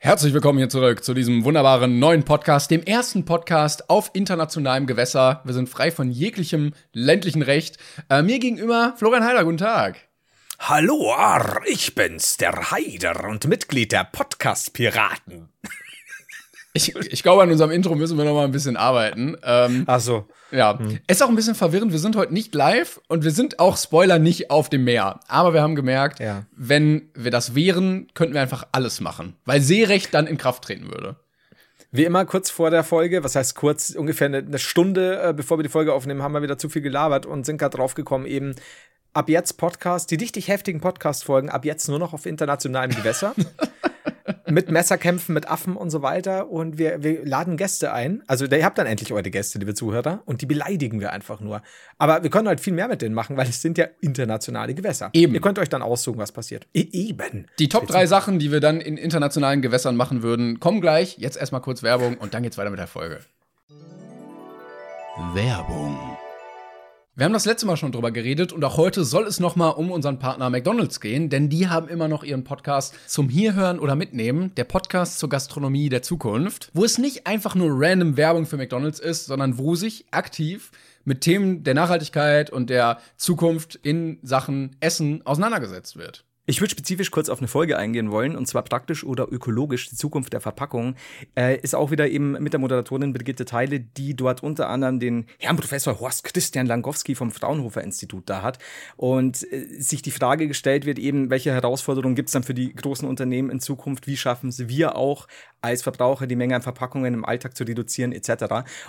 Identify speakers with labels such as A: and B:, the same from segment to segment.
A: Herzlich willkommen hier zurück zu diesem wunderbaren neuen Podcast, dem ersten Podcast auf internationalem Gewässer. Wir sind frei von jeglichem ländlichen Recht. Äh, mir gegenüber Florian Heider, guten Tag.
B: Hallo, ich bin's, der Heider und Mitglied der Podcast-Piraten.
A: Ich, ich glaube, an unserem Intro müssen wir noch mal ein bisschen arbeiten. Ähm,
B: Ach so.
A: Ja, hm. ist auch ein bisschen verwirrend. Wir sind heute nicht live und wir sind auch Spoiler nicht auf dem Meer. Aber wir haben gemerkt,
B: Ja.
A: wenn wir das wären, könnten wir einfach alles machen, weil Seerecht dann in Kraft treten würde.
B: Wie immer kurz vor der Folge, was heißt kurz, ungefähr eine, Stunde, äh, bevor wir die Folge aufnehmen, haben wir wieder zu viel gelabert und sind gerade drauf gekommen, eben ab jetzt Podcast, die richtig heftigen Podcast-Folgen, ab jetzt nur noch auf internationalem Gewässer. mit Messerkämpfen, mit Affen und so weiter. Und wir, wir laden Gäste ein. Also ihr habt dann endlich eure Gäste, liebe Zuhörer. Und die beleidigen wir einfach nur. Aber wir können halt viel mehr mit denen machen, weil es sind ja internationale Gewässer.
A: Eben.
B: Ihr könnt euch dann aussuchen, was passiert. E eben.
A: Die Top drei Sachen, die wir dann in internationalen Gewässern machen würden, kommen gleich. Jetzt erstmal kurz Werbung und dann geht's weiter mit der Folge.
C: Werbung.
A: Wir haben das letzte Mal schon drüber geredet und auch heute soll es noch mal um unseren Partner McDonald's gehen, denn die haben immer noch ihren Podcast zum Hierhören oder Mitnehmen, der Podcast zur Gastronomie der Zukunft, wo es nicht einfach nur random Werbung für McDonald's ist, sondern wo sich aktiv mit Themen der Nachhaltigkeit und der Zukunft in Sachen Essen auseinandergesetzt wird.
C: Ich würde spezifisch kurz auf eine Folge eingehen wollen, und zwar praktisch oder ökologisch, die Zukunft der Verpackung. Äh, ist auch wieder eben mit der Moderatorin Brigitte Teile, die dort unter anderem den Herrn Professor Horst Christian Langowski vom Fraunhofer Institut da hat. Und äh, sich die Frage gestellt wird eben, welche Herausforderungen gibt es dann für die großen Unternehmen in Zukunft? Wie schaffen sie wir auch als Verbraucher die Menge an Verpackungen im Alltag zu reduzieren, etc.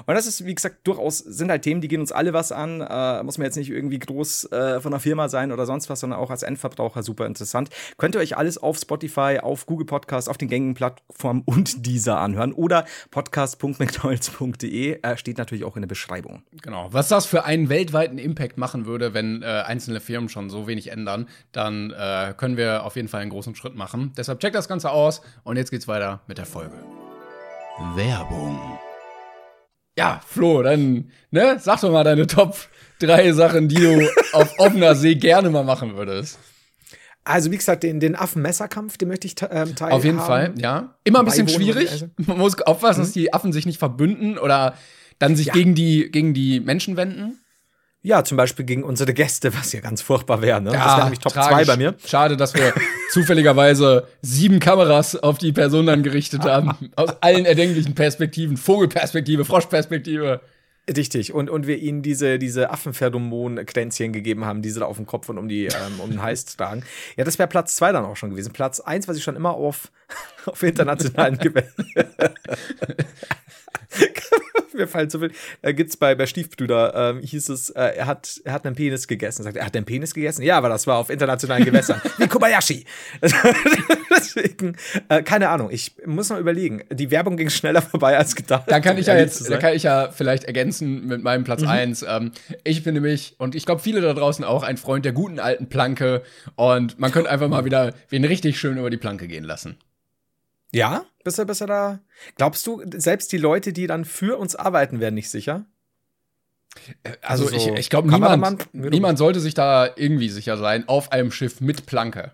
C: Und das ist, wie gesagt, durchaus sind halt Themen, die gehen uns alle was an. Äh, muss man jetzt nicht irgendwie groß äh, von einer Firma sein oder sonst was, sondern auch als Endverbraucher super interessant. Könnt ihr euch alles auf Spotify, auf Google Podcasts, auf den gängigen Plattformen und dieser anhören oder podcast.mcdonalds.de äh, steht natürlich auch in der Beschreibung.
A: Genau. Was das für einen weltweiten Impact machen würde, wenn äh, einzelne Firmen schon so wenig ändern, dann äh, können wir auf jeden Fall einen großen Schritt machen. Deshalb checkt das Ganze aus und jetzt geht's weiter mit der Folge.
C: Werbung.
A: Ja, Flo, dann, ne, sag doch mal deine Top drei Sachen, die du auf offener See gerne mal machen würdest.
B: Also, wie gesagt, den, den Affenmesserkampf, den möchte ich ähm, teilhaben.
A: Auf jeden Fall, ja. Immer ein bisschen
B: Beiwohnen,
A: schwierig.
B: also.
A: Man muss aufpassen, dass die Affen sich nicht verbünden oder dann sich
B: Ja.
A: gegen, die, gegen die Menschen wenden.
B: Ja, zum Beispiel gegen unsere Gäste, was ja ganz furchtbar wäre. Ne? das wäre nämlich Top 2
A: tragisch.
B: bei mir.
A: Schade, dass wir zufälligerweise sieben Kameras auf die Person dann gerichtet haben. Aus allen erdenklichen Perspektiven. Vogelperspektive, Froschperspektive.
B: Richtig. Und, und wir ihnen diese, diese Affenpheromon-Kränzchen gegeben haben, die sie da auf dem Kopf und um, die, ähm, um den Hals tragen. Ja, das wäre Platz 2 dann auch schon gewesen. Platz 1, was ich schon immer auf, auf internationalen Gewässern. Mir fallen so viel. Da gibt's bei, bei Stiefbrüder, ähm, hieß es, äh, er, hat, er hat einen Penis gegessen. Sagt, er hat einen Penis gegessen? Ja, aber das war auf internationalen Gewässern. Wie Kobayashi. Deswegen, äh, keine Ahnung, ich muss mal überlegen. Die Werbung ging schneller vorbei als gedacht.
A: Da kann
B: um
A: ich ja jetzt, da
B: sein.
A: kann ich ja vielleicht ergänzen mit meinem Platz eins. Ähm, ich bin nämlich, und ich glaube viele da draußen auch, ein Freund der guten alten Planke. Und man könnte einfach mal wieder wen richtig schön über die Planke gehen lassen.
B: Ja? Bist du, bist du da? Glaubst du, selbst die Leute, die dann für uns arbeiten, werden nicht sicher?
A: Also,
B: Also
A: ich,
B: so
A: ich glaube, niemand, niemand sollte sich da irgendwie sicher sein auf einem Schiff mit Planke.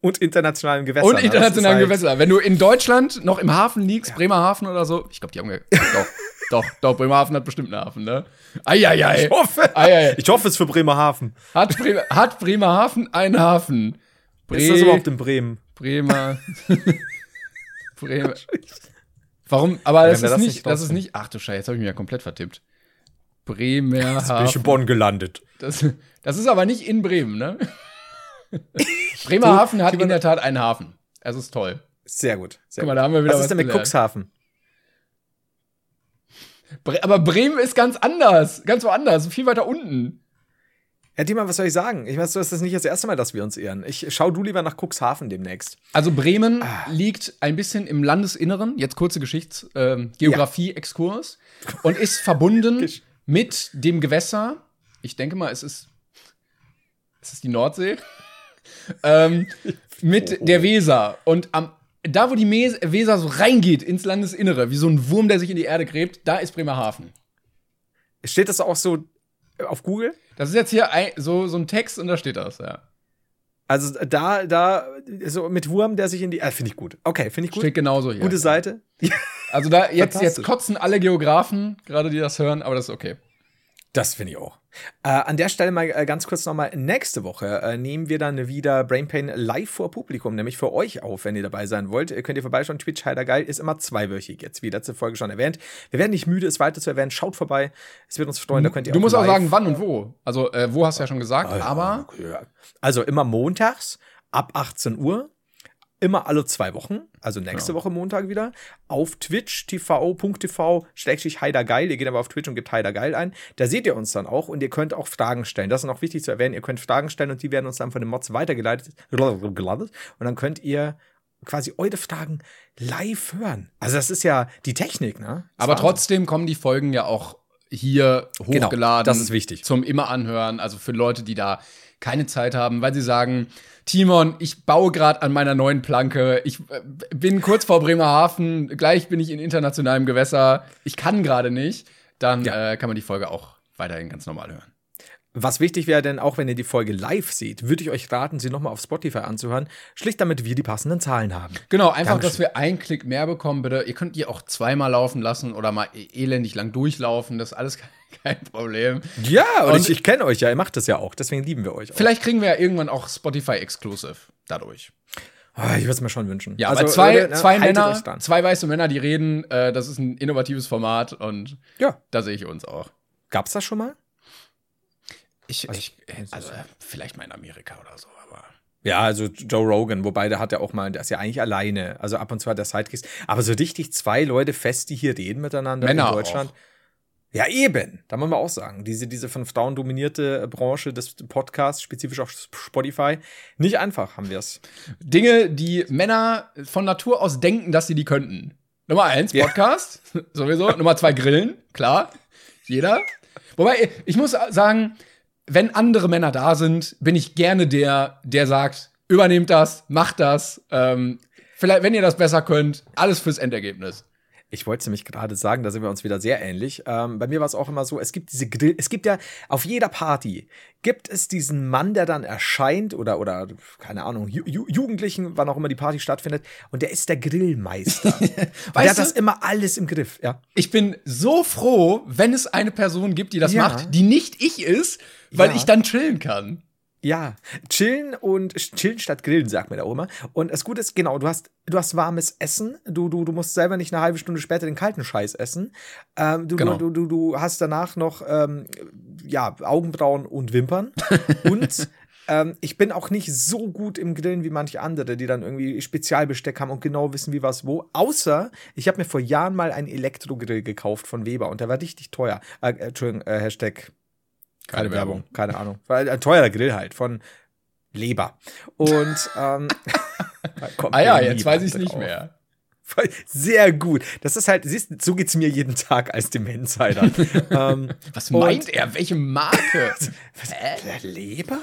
B: Und internationalen Gewässern.
A: Und
B: ne?
A: internationalen
B: halt-
A: Gewässer. Wenn du in Deutschland noch im Hafen liegst, Bremerhaven oder so, ich glaube, die haben ge doch, doch, doch, Bremerhaven hat bestimmt einen Hafen, ne? Eieiei.
B: Ich hoffe,
A: Eieiei.
B: ich hoffe es für Bremerhaven.
A: Hat, Bremer, hat Bremerhaven einen Hafen? Bre
B: Ist das überhaupt in Bremen?
A: Bremer. Bremer. Warum? Aber das ist
B: das
A: nicht, das ist nicht. Ach du Scheiße, jetzt habe ich mich ja komplett vertippt.
B: Bin
A: Bremerhaven.
B: ich in Bonn gelandet.
A: Das, das ist aber nicht in Bremen, ne? Bremerhaven hat in der Tat einen Hafen. Es ist toll.
B: Sehr gut. Sehr
A: Guck mal, da haben wir wieder
B: was
A: was
B: ist denn mit. Cuxhaven?
A: Bre aber Bremen ist ganz anders. Ganz woanders. Viel weiter unten.
B: Ja, Dima, was soll ich sagen? Ich weiß, das ist nicht das erste Mal, dass wir uns ehren. Ich schau du lieber nach Cuxhaven demnächst.
A: Also Bremen
B: Ah.
A: liegt ein bisschen im Landesinneren, jetzt kurze Geschichts ähm, Geografie-Exkurs und ist verbunden mit dem Gewässer. Ich denke mal, es ist es ist die Nordsee ähm, mit der Weser und am da, wo die Mes Weser so reingeht ins Landesinnere, wie so ein Wurm, der sich in die Erde gräbt, da ist Bremerhaven.
B: Steht das auch so auf Google?
A: Das ist jetzt hier ein, so, so ein Text und da steht das, ja.
B: Also da, da, so mit Wurm, der sich in die. Äh, finde ich gut. Okay, finde ich gut.
A: Steht genauso hier.
B: Gute Seite.
A: Also da jetzt, jetzt kotzen alle Geografen, gerade die das hören, aber das ist okay.
B: Das finde ich auch. Äh, an der Stelle mal äh, ganz kurz nochmal, nächste Woche äh, nehmen wir dann wieder Brainpain live vor Publikum, nämlich für euch auf, wenn ihr dabei sein wollt. Äh, könnt ihr vorbeischauen, Twitch Heider Geil ist immer zweiwöchig jetzt, wie letzte Folge schon erwähnt. Wir werden nicht müde, es weiter zu erwähnen. Schaut vorbei, es wird uns freuen, da könnt ihr
A: Du musst auch sagen, wann und wo. Also, äh, wo hast du ja schon gesagt,
B: Ah,
A: aber
B: okay, ja. Also immer montags ab 18 Uhr, immer alle zwei Wochen, also nächste Woche Montag wieder, auf Twitch, tv.tv, schrägstrich heidergeil. Ihr geht aber auf Twitch und gebt heidergeil ein. Da seht ihr uns dann auch und ihr könnt auch Fragen stellen. Das ist noch wichtig zu erwähnen. Ihr könnt Fragen stellen und die werden uns dann von den Mods weitergeleitet. geleitet. Und dann könnt ihr quasi eure Fragen live hören. Also das ist ja die Technik, ne? Das
A: aber trotzdem kommen die Folgen ja auch hier hochgeladen.
B: das ist wichtig.
A: Zum immer anhören. Also für Leute, die da keine Zeit haben, weil sie sagen, Timon, ich baue gerade an meiner neuen Planke. Ich äh, bin kurz vor Bremerhaven. Gleich bin ich in internationalem Gewässer. Ich kann gerade nicht. Dann
B: Ja.
A: äh, kann man die Folge auch weiterhin ganz normal hören.
B: Was wichtig wäre, denn auch wenn ihr die Folge live seht, würde ich euch raten, sie nochmal auf Spotify anzuhören, schlicht damit wir die passenden Zahlen haben.
A: Genau, einfach,
B: Dankeschön.
A: dass wir einen Klick mehr bekommen, bitte. Ihr könnt die auch zweimal laufen lassen oder mal e- elendig lang durchlaufen. Das ist alles kein, kein Problem.
B: Ja, und,
A: Und-
B: ich, ich kenne euch ja, ihr macht das ja auch, deswegen lieben wir euch auch.
A: Vielleicht kriegen wir ja irgendwann auch Spotify Exclusive dadurch.
B: Ah, ich würde es mir schon wünschen.
A: Ja,
B: Also,
A: aber zwei,
B: Leute, ne,
A: zwei Männer, zwei weiße Männer, die reden, äh, das ist ein innovatives Format und
B: Ja,
A: da sehe ich uns auch.
B: gab's das schon mal?
A: Ich,
B: Also,
A: ich also, äh, vielleicht mal in Amerika oder so, aber.
B: Ja, also Joe Rogan, wobei der hat ja auch mal, der ist ja eigentlich alleine. Also ab und zu hat der Sidekicks. Aber so richtig zwei Leute fest, die hier reden miteinander
A: Männer
B: in Deutschland.
A: auch.
B: Ja, eben. Da muss man auch sagen. Diese, diese von Frauen dominierte Branche des Podcasts, spezifisch auf Spotify. Nicht einfach haben wir es.
A: Dinge, die Männer von Natur aus denken, dass sie die könnten. Nummer eins,
B: Ja.
A: Podcast, sowieso. Nummer zwei, Grillen, klar. Jeder. Wobei, ich muss sagen, wenn andere Männer da sind, bin ich gerne der, der sagt, übernehmt das, macht das. Ähm, vielleicht, wenn ihr das besser könnt, alles fürs Endergebnis.
B: Ich wollte es nämlich gerade sagen, da sind wir uns wieder sehr ähnlich. Ähm, bei mir war es auch immer so, es gibt diese Grill, es gibt ja auf jeder Party, gibt es diesen Mann, der dann erscheint oder, oder keine Ahnung, Ju Ju Jugendlichen, wann auch immer die Party stattfindet, und der ist der Grillmeister. und der hat das immer alles im Griff, ja.
A: Ich bin so froh, wenn es eine Person gibt, die das
B: Ja.
A: macht, die nicht ich ist, weil
B: Ja.
A: ich dann chillen kann.
B: Ja, chillen und chillen statt grillen, sagt man da auch immer. Und das Gute ist, genau, du hast, du hast warmes Essen, du, du, du musst selber nicht eine halbe Stunde später den kalten Scheiß essen. Ähm, du,
A: Genau.
B: du, du, du hast danach noch ähm, ja, Augenbrauen und Wimpern. und ähm, ich bin auch nicht so gut im Grillen wie manche andere, die dann irgendwie Spezialbesteck haben und genau wissen, wie was wo. Außer, ich habe mir vor Jahren mal einen Elektrogrill gekauft von Weber und der war richtig teuer. Äh, äh, Entschuldigung, äh, Hashtag keine Werbung, keine Ahnung. War ein teurer Grill halt von Leber. Und ähm, kommt
A: Ah ja, jetzt weiß ich es nicht mehr.
B: Sehr gut. Das ist halt, siehst, du, so geht's mir jeden Tag als Demensheider. ähm,
A: Was meint er? Welche Marke?
B: der Leber?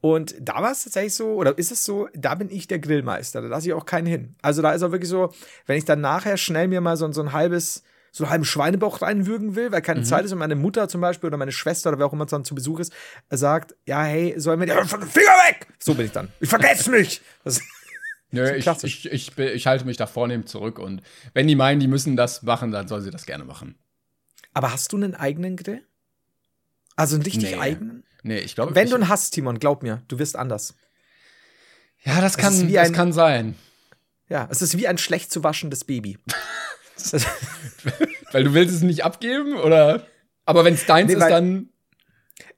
B: Und da war es tatsächlich so, oder ist es so, da bin ich der Grillmeister, da lasse ich auch keinen hin. Also da ist auch wirklich so, wenn ich dann nachher schnell mir mal so, so ein halbes, so einen halben Schweinebauch reinwürgen will, weil
A: Mhm.
B: keine Zeit ist und meine Mutter zum Beispiel oder meine Schwester oder wer auch immer dann zu Besuch ist, sagt, ja, hey, sollen wir die von den Finger weg? So bin ich dann. Ich vergesse mich. Das,
A: Nö, ich, ich, ich, ich halte mich da vornehm zurück und wenn die meinen, die müssen das machen, dann sollen sie das gerne machen.
B: aber hast du einen eigenen Grill? Also einen richtig
A: Nee.
B: eigenen?
A: Nee, ich glaube.
B: Wenn du einen hast, Timon, glaub mir, du wirst anders.
A: Ja, das
B: Es
A: kann, das
B: ein-
A: kann sein.
B: Ja, es ist wie ein schlecht zu waschendes Baby.
A: weil du willst es nicht abgeben oder? Aber wenn es deins
B: Nee,
A: ist, dann.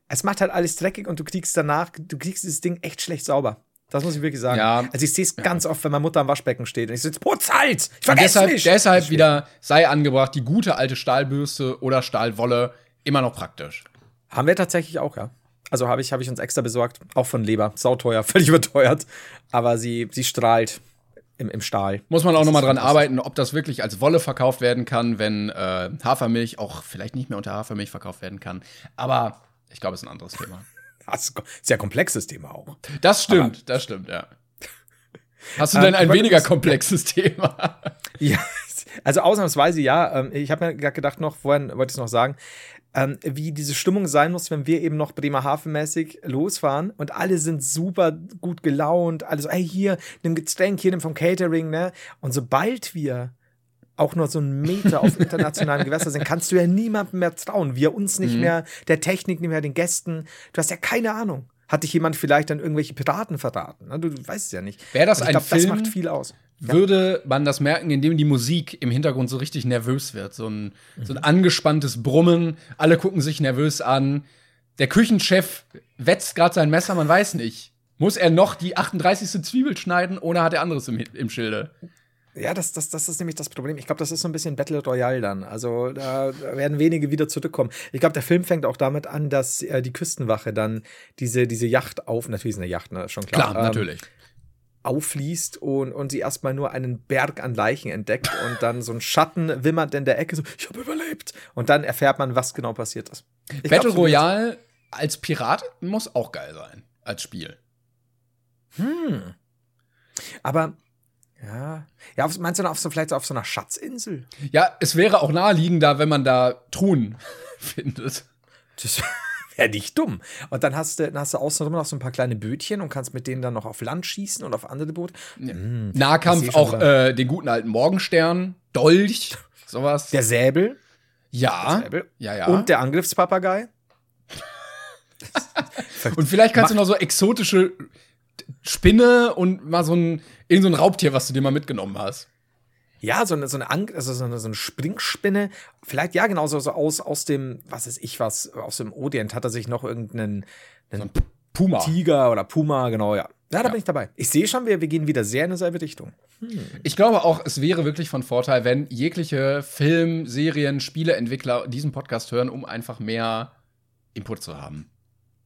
B: es macht halt alles dreckig und du kriegst danach, du kriegst dieses Ding echt schlecht sauber. Das muss ich wirklich sagen.
A: Ja.
B: Also ich sehe es ganz oft, wenn meine Mutter am Waschbecken steht und ich so, jetzt putz halt! Ich vergesse
A: deshalb,
B: mich!
A: deshalb wieder sei angebracht, die gute alte Stahlbürste oder Stahlwolle immer noch praktisch.
B: Haben wir tatsächlich auch, ja. Also habe ich, hab ich uns extra besorgt, auch von Leber. Sauteuer, völlig überteuert. Aber sie, sie strahlt im, im Stahl.
A: Muss man auch nochmal dran arbeiten, ob das wirklich als Wolle verkauft werden kann, wenn äh, Hafermilch auch vielleicht nicht mehr unter Hafermilch verkauft werden kann. Aber ich glaube, es ist ein anderes Thema.
B: Das ist ein sehr komplexes Thema auch.
A: Das stimmt, das stimmt, ja. Hast du
B: Ähm,
A: denn ein
B: ich wollte
A: weniger komplexes Thema?
B: Ja, also ausnahmsweise ja. Ähm, Ich habe mir gerade gedacht noch, vorhin wollte ich es noch sagen, ähm, wie diese Stimmung sein muss, wenn wir eben noch Bremerhaven-mäßig losfahren und alle sind super gut gelaunt, alle so, ey, hier, nimm Getränk, hier, nimm vom Catering, ne? Und sobald wir auch nur so einen Meter auf internationalem Gewässer sind, kannst du ja niemandem mehr trauen. Wir uns nicht
A: Mhm.
B: mehr, der Technik nicht mehr, den Gästen. Du hast ja keine Ahnung. Hat dich jemand vielleicht dann irgendwelche Piraten verraten? Du, du weißt es ja nicht.
A: Wäre das
B: Und ich
A: ein
B: glaub, das
A: Film?
B: macht viel aus.
A: Würde man das merken, indem die Musik im Hintergrund so richtig nervös wird. So ein, so
B: Mhm.
A: ein angespanntes Brummen, alle gucken sich nervös an. Der Küchenchef wetzt gerade sein Messer, man weiß nicht. Muss er noch die 38. Zwiebel schneiden oder hat er anderes im, im Schilde?
B: Ja, das, das, das ist nämlich das Problem. Ich glaube, das ist so ein bisschen Battle Royale dann. Also da werden wenige wieder zurückkommen. Ich glaube, der Film fängt auch damit an, dass äh, die Küstenwache dann diese, diese Yacht auf, natürlich ist eine Yacht, ne, schon klar,
A: Klar, natürlich.
B: Auffließt und, und sie erstmal nur einen Berg an Leichen entdeckt und dann so ein Schatten wimmert in der Ecke, so, ich habe überlebt. Und dann erfährt man, was genau passiert ist. Ich glaub,
A: Battle
B: so wie
A: Royale als Pirat muss auch geil sein. Als Spiel.
B: Hm. Aber, ja. Ja, meinst du auf so, vielleicht auf so einer Schatzinsel?
A: Ja, es wäre auch naheliegender, wenn man da Truhen findet.
B: Das wäre nicht dumm. Und dann hast du, dann hast du außenrum noch so ein paar kleine Bötchen und kannst mit denen dann noch auf Land schießen und auf andere Boote. Ich
A: Nahkampf auch äh, den guten alten Morgenstern, Dolch, sowas.
B: Der Säbel,
A: ja.
B: der Säbel
A: ja, ja.
B: und der Angriffspapagei.
A: Und vielleicht kannst du noch so exotische Spinne und mal so ein, irgend so ein Raubtier, was du dir mal mitgenommen hast.
B: Ja, so eine, so eine, Ang also so eine, so eine Springspinne. Vielleicht, ja, genau, so, so aus, aus dem, was ist ich was, aus dem Orient hat er sich noch irgendeinen einen
A: P- Puma.
B: Tiger oder Puma, genau, ja. Ja, da
A: Ja.
B: bin ich dabei. Ich sehe schon, wir, wir gehen wieder sehr in dieselbe Richtung.
A: Ich glaube auch, es wäre wirklich von Vorteil, wenn jegliche Film-, Serien-, Spieleentwickler diesen Podcast hören, um einfach mehr Input zu haben.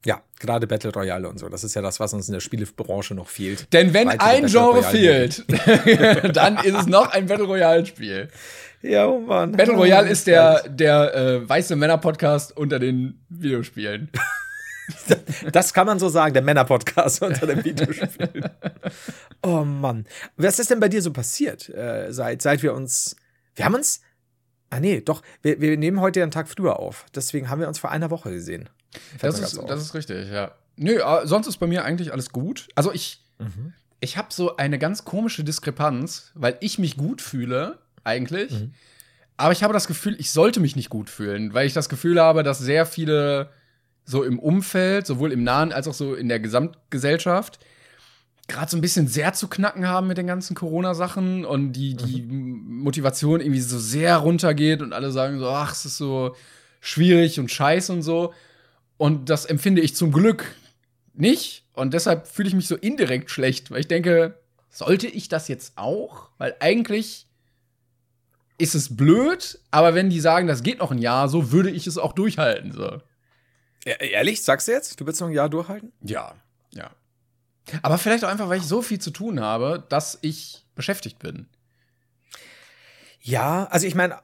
B: Ja, gerade Battle Royale und so. Das ist ja das, was uns in der Spielebranche noch fehlt.
A: Denn wenn
B: Weitere
A: ein
B: Battle
A: Genre
B: Royale
A: fehlt, dann ist es noch ein Battle Royale-Spiel.
B: Ja, oh Mann.
A: Battle Royale ist der, der äh, weiße Männer-Podcast unter den Videospielen.
B: Das kann man so sagen, der Männer-Podcast unter dem Videospiel. oh Mann. Was ist denn bei dir so passiert, äh, seit, seit wir uns. Wir haben uns. Ah, nee, doch. Wir, wir nehmen heute einen Tag früher auf. Deswegen haben wir uns vor einer Woche gesehen.
A: Das ist, das ist richtig, ja. Nö, äh, sonst ist bei mir eigentlich alles gut. Also ich,
B: Mhm.
A: ich habe so eine ganz komische Diskrepanz, weil ich mich gut fühle, eigentlich.
B: Mhm.
A: Aber ich habe das Gefühl, ich sollte mich nicht gut fühlen, weil ich das Gefühl habe, dass sehr viele so im Umfeld, sowohl im Nahen als auch so in der Gesamtgesellschaft, gerade so ein bisschen sehr zu knacken haben mit den ganzen Corona-Sachen und die, die
B: Mhm.
A: Motivation irgendwie so sehr runtergeht und alle sagen so, ach, es ist so schwierig und scheiße und so. Und das empfinde ich zum Glück nicht. Und deshalb fühle ich mich so indirekt schlecht, weil ich denke, sollte ich das jetzt auch? Weil eigentlich ist es blöd, aber wenn die sagen, das geht noch ein Jahr, so würde ich es auch durchhalten. So.
B: Ja, ehrlich, sagst du jetzt? Du willst noch ein Jahr durchhalten?
A: Ja, ja. Aber vielleicht auch einfach, weil ich so viel zu tun habe, dass ich beschäftigt bin.
B: Ja, also ich meine,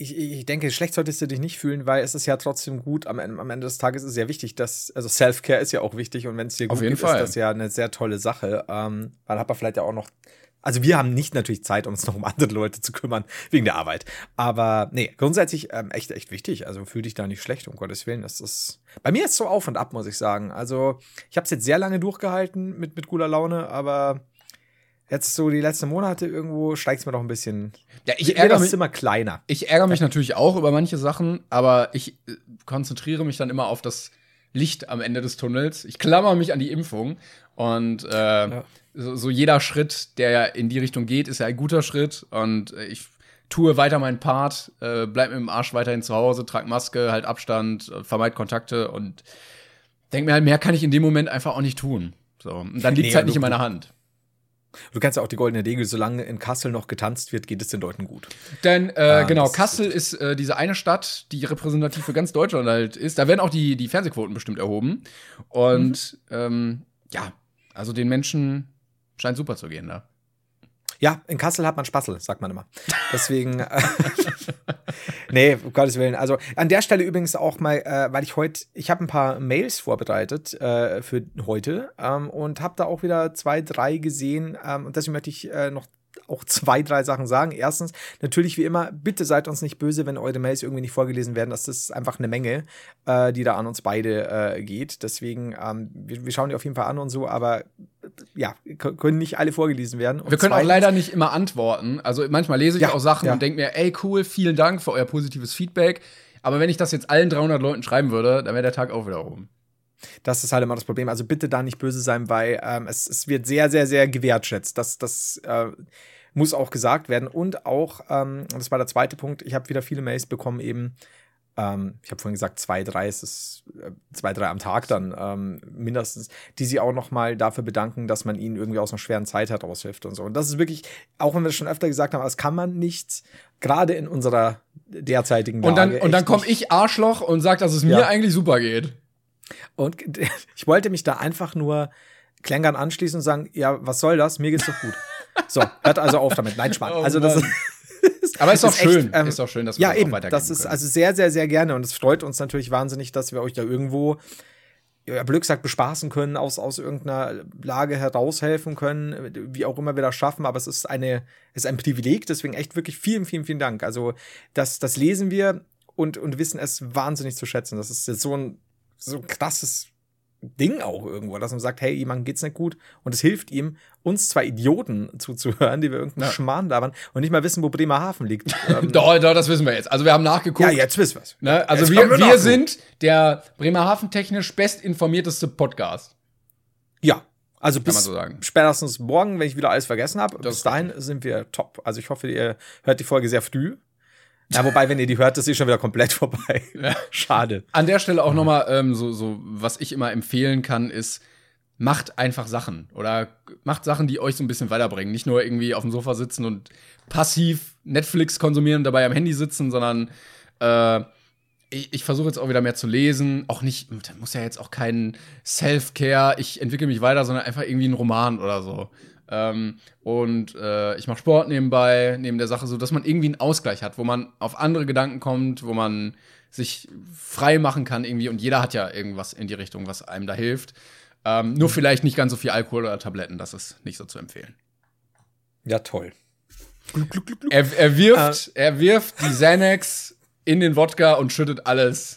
B: ich, ich denke, schlecht solltest du dich nicht fühlen, weil es ist ja trotzdem gut. Am, Ende- am Ende des Tages ist es ja wichtig, dass, also Self-Care ist ja auch wichtig und wenn es dir gut geht, ist das ja eine sehr tolle Sache. Ähm, man hat man vielleicht ja auch noch, also wir haben nicht natürlich Zeit, uns noch um andere Leute zu kümmern, wegen der Arbeit. Aber nee, grundsätzlich ähm, echt, echt wichtig. Also fühl dich da nicht schlecht, um Gottes Willen. Das ist, bei mir ist so auf und ab, muss ich sagen. Also ich habe es jetzt sehr lange durchgehalten mit, mit guter Laune, aber jetzt so die letzten Monate irgendwo steigt es mir noch ein bisschen.
A: Ja, ich ärgere mich,
B: immer kleiner.
A: ich ärgere mich natürlich auch über manche Sachen, aber ich äh, konzentriere mich dann immer auf das Licht am Ende des Tunnels. Ich klammer mich an die Impfung und äh, so, so jeder Schritt, der in die Richtung geht, ist ja ein guter Schritt und äh, ich tue weiter meinen Part, äh, bleib mit dem Arsch weiterhin zu Hause, trag Maske, halt Abstand, äh, vermeid Kontakte und denk mir halt, mehr kann ich in dem Moment einfach auch nicht tun. So. Und dann liegt es
B: Nee,
A: halt nicht in meiner Hand.
B: Du kennst ja auch die goldene Regel, solange in Kassel noch getanzt wird, geht es den Leuten gut.
A: Denn äh,
B: Ah,
A: genau,
B: das ist
A: Kassel ist äh, diese eine Stadt, die repräsentativ für ganz Deutschland halt ist. Da werden auch die, die Fernsehquoten bestimmt erhoben. Und ähm, ja, also den Menschen scheint super zu gehen da.
B: Ja, in Kassel hat man Spassel, sagt man immer. Deswegen, äh, nee, um Gottes Willen. Also an der Stelle übrigens auch mal, äh, weil ich heute, ich habe ein paar Mails vorbereitet äh, für heute ähm, und habe da auch wieder zwei, drei gesehen. Ähm, und deswegen möchte ich äh, noch auch zwei, drei Sachen sagen. Erstens, natürlich wie immer, bitte seid uns nicht böse, wenn eure Mails irgendwie nicht vorgelesen werden. Das ist einfach eine Menge, äh, die da an uns beide äh, geht. Deswegen, ähm, wir, wir schauen die auf jeden Fall an und so, aber äh, ja, können nicht alle vorgelesen werden. Und
A: Wir können auch leider nicht immer antworten. Also manchmal lese ich
B: Ja,
A: auch Sachen
B: ja.
A: und denke mir, ey, cool, vielen Dank für euer positives Feedback. Aber wenn ich das jetzt allen 300 Leuten schreiben würde, dann wäre der Tag auch wieder rum.
B: Das ist halt immer das Problem. Also bitte da nicht böse sein, weil ähm, es, es wird sehr, sehr, sehr gewertschätzt. Das, das äh, muss auch gesagt werden. Und auch, ähm, das war der zweite Punkt, ich habe wieder viele Mails bekommen, eben, ähm, ich habe vorhin gesagt, zwei, drei, es ist äh, zwei, drei am Tag dann ähm, mindestens, die sie auch noch mal dafür bedanken, dass man ihnen irgendwie aus einer schweren Zeit heraushilft und so. Und das ist wirklich, auch wenn wir es schon öfter gesagt haben, das kann man nicht, gerade in unserer derzeitigen Lage.
A: Und dann, und dann komme ich Arschloch und sage, dass es mir
B: Ja.
A: eigentlich super geht.
B: Und ich wollte mich da einfach nur Klängern anschließen und sagen, ja, was soll das? Mir geht's doch gut. So, hört also auf damit. Nein, Schmarrn.
A: Oh
B: also das
A: Mann. Aber ist doch
B: ist echt,
A: schön.
B: ähm,
A: ist doch schön, dass wir
B: ja,
A: das auch
B: eben. Das ist
A: können.
B: also sehr, sehr, sehr gerne und es freut uns natürlich wahnsinnig, dass wir euch da irgendwo ja, blöd gesagt bespaßen können, aus, aus irgendeiner Lage heraushelfen können, wie auch immer wir das schaffen, aber es ist eine, es ist ein Privileg, deswegen echt wirklich vielen, vielen, vielen Dank. Also, das, das lesen wir und, und wissen es wahnsinnig zu schätzen. Das ist jetzt so ein, so ein krasses Ding auch irgendwo, dass man sagt, hey, jemandem geht's nicht gut und es hilft ihm, uns zwei Idioten zuzuhören, die wir irgendeinen
A: Ja.
B: Schmarrn labern und nicht mal wissen, wo Bremerhaven liegt. Ähm,
A: Doch, doch, das wissen wir jetzt. Also wir haben nachgeguckt.
B: ja, jetzt wissen wir's.
A: Ne? Also
B: Jetzt
A: wir,
B: wir
A: wir sind der Bremerhaven technisch bestinformierteste Podcast.
B: Ja, also bis
A: so sagen.
B: spätestens morgen, wenn ich wieder alles vergessen habe. Bis dahin sind wir top. Also ich hoffe, ihr hört die Folge sehr früh. Ja, wobei, wenn ihr die hört, ist sie schon wieder komplett vorbei. Schade.
A: An der Stelle auch nochmal ähm, so, so, was ich immer empfehlen kann, ist, macht einfach Sachen oder macht Sachen, die euch so ein bisschen weiterbringen. Nicht nur irgendwie auf dem Sofa sitzen und passiv Netflix konsumieren und dabei am Handy sitzen, sondern äh, ich, ich versuche jetzt auch wieder mehr zu lesen. Auch nicht, da muss ja jetzt auch kein Self-Care, ich entwickle mich weiter, sondern einfach irgendwie ein Roman oder so. Ähm, und äh, ich mache Sport nebenbei, neben der Sache, so dass man irgendwie einen Ausgleich hat, wo man auf andere Gedanken kommt, wo man sich frei machen kann irgendwie. Und jeder hat ja irgendwas in die Richtung, was einem da hilft. Ähm, nur vielleicht nicht ganz so viel Alkohol oder Tabletten, das ist nicht so zu empfehlen.
B: Ja, toll.
A: Er, er, wirft, er wirft die Xanax in den Wodka und schüttet alles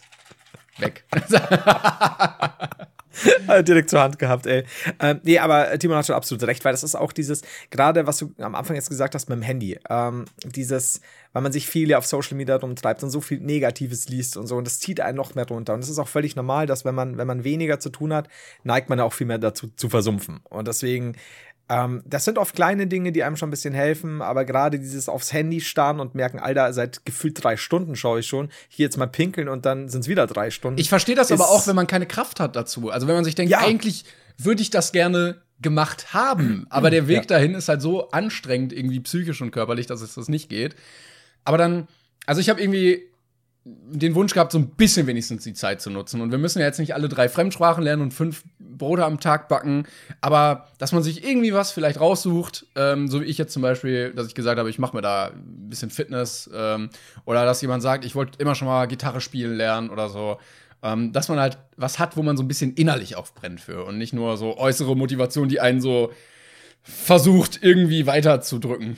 A: weg.
B: Äh, Direkt zur Hand gehabt, ey. Ähm, nee, aber Timon hat schon absolut recht, weil das ist auch dieses, gerade was du am Anfang jetzt gesagt hast mit dem Handy, ähm, dieses, weil man sich viel auf Social Media rumtreibt und so viel Negatives liest und so, und das zieht einen noch mehr runter. Und es ist auch völlig normal, dass wenn man, wenn man weniger zu tun hat, neigt man auch viel mehr dazu zu versumpfen. Und deswegen, ähm, das sind oft kleine Dinge, die einem schon ein bisschen helfen, aber gerade dieses aufs Handy starren und merken, Alter, seit gefühlt drei Stunden schaue ich schon, hier jetzt mal pinkeln und dann sind es wieder drei Stunden.
A: Ich verstehe das aber auch, wenn man keine Kraft hat dazu. Also wenn man sich denkt,
B: Ja.
A: eigentlich würde ich das gerne gemacht haben, aber der Weg
B: Ja.
A: dahin ist halt so anstrengend, irgendwie psychisch und körperlich, dass es das nicht geht. Aber dann, also ich habe irgendwie den Wunsch gehabt, so ein bisschen wenigstens die Zeit zu nutzen. Und wir müssen ja jetzt nicht alle drei Fremdsprachen lernen und fünf Brote am Tag backen, aber dass man sich irgendwie was vielleicht raussucht, ähm, so wie ich jetzt zum Beispiel, dass ich gesagt habe, ich mache mir da ein bisschen Fitness ähm, oder dass jemand sagt, ich wollte immer schon mal Gitarre spielen lernen oder so. Ähm, dass man halt was hat, wo man so ein bisschen innerlich aufbrennt für und nicht nur so äußere Motivation, die einen so versucht, irgendwie weiterzudrücken.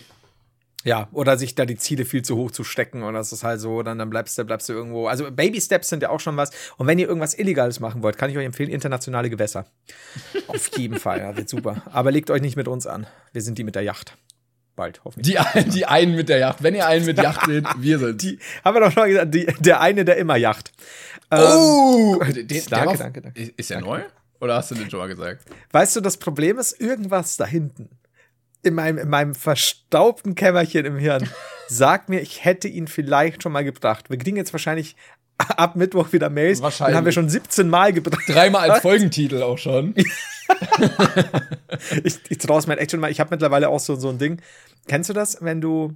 B: Ja, oder sich da die Ziele viel zu hoch zu stecken und das ist halt so, dann, dann bleibst du, bleibst du irgendwo. Also Baby Steps sind ja auch schon was. Und wenn ihr irgendwas Illegales machen wollt, kann ich euch empfehlen, internationale Gewässer. Auf jeden Fall, ja, wird super. Aber legt euch nicht mit uns an. Wir sind die mit der Yacht. Bald, hoffentlich.
A: Die, die einen mit der Yacht. Wenn ihr einen mit Yacht seht, wir sind.
B: Die, haben wir doch schon gesagt, die, der eine, der immer Yacht.
A: oh! Den,
B: danke, danke, danke.
A: Ist der neu? Oder hast du den schon mal gesagt?
B: Weißt du, das Problem ist, irgendwas da hinten, in meinem, in meinem verstaubten Kämmerchen im Hirn, sagt mir, ich hätte ihn vielleicht schon mal gebracht. Wir kriegen jetzt wahrscheinlich ab Mittwoch wieder Mails.
A: Wahrscheinlich.
B: Den haben wir schon 17 Mal gebracht.
A: Dreimal als Folgentitel auch schon.
B: ich ich traue es mir echt schon mal. Ich habe mittlerweile auch so, so ein Ding. Kennst du das, wenn du,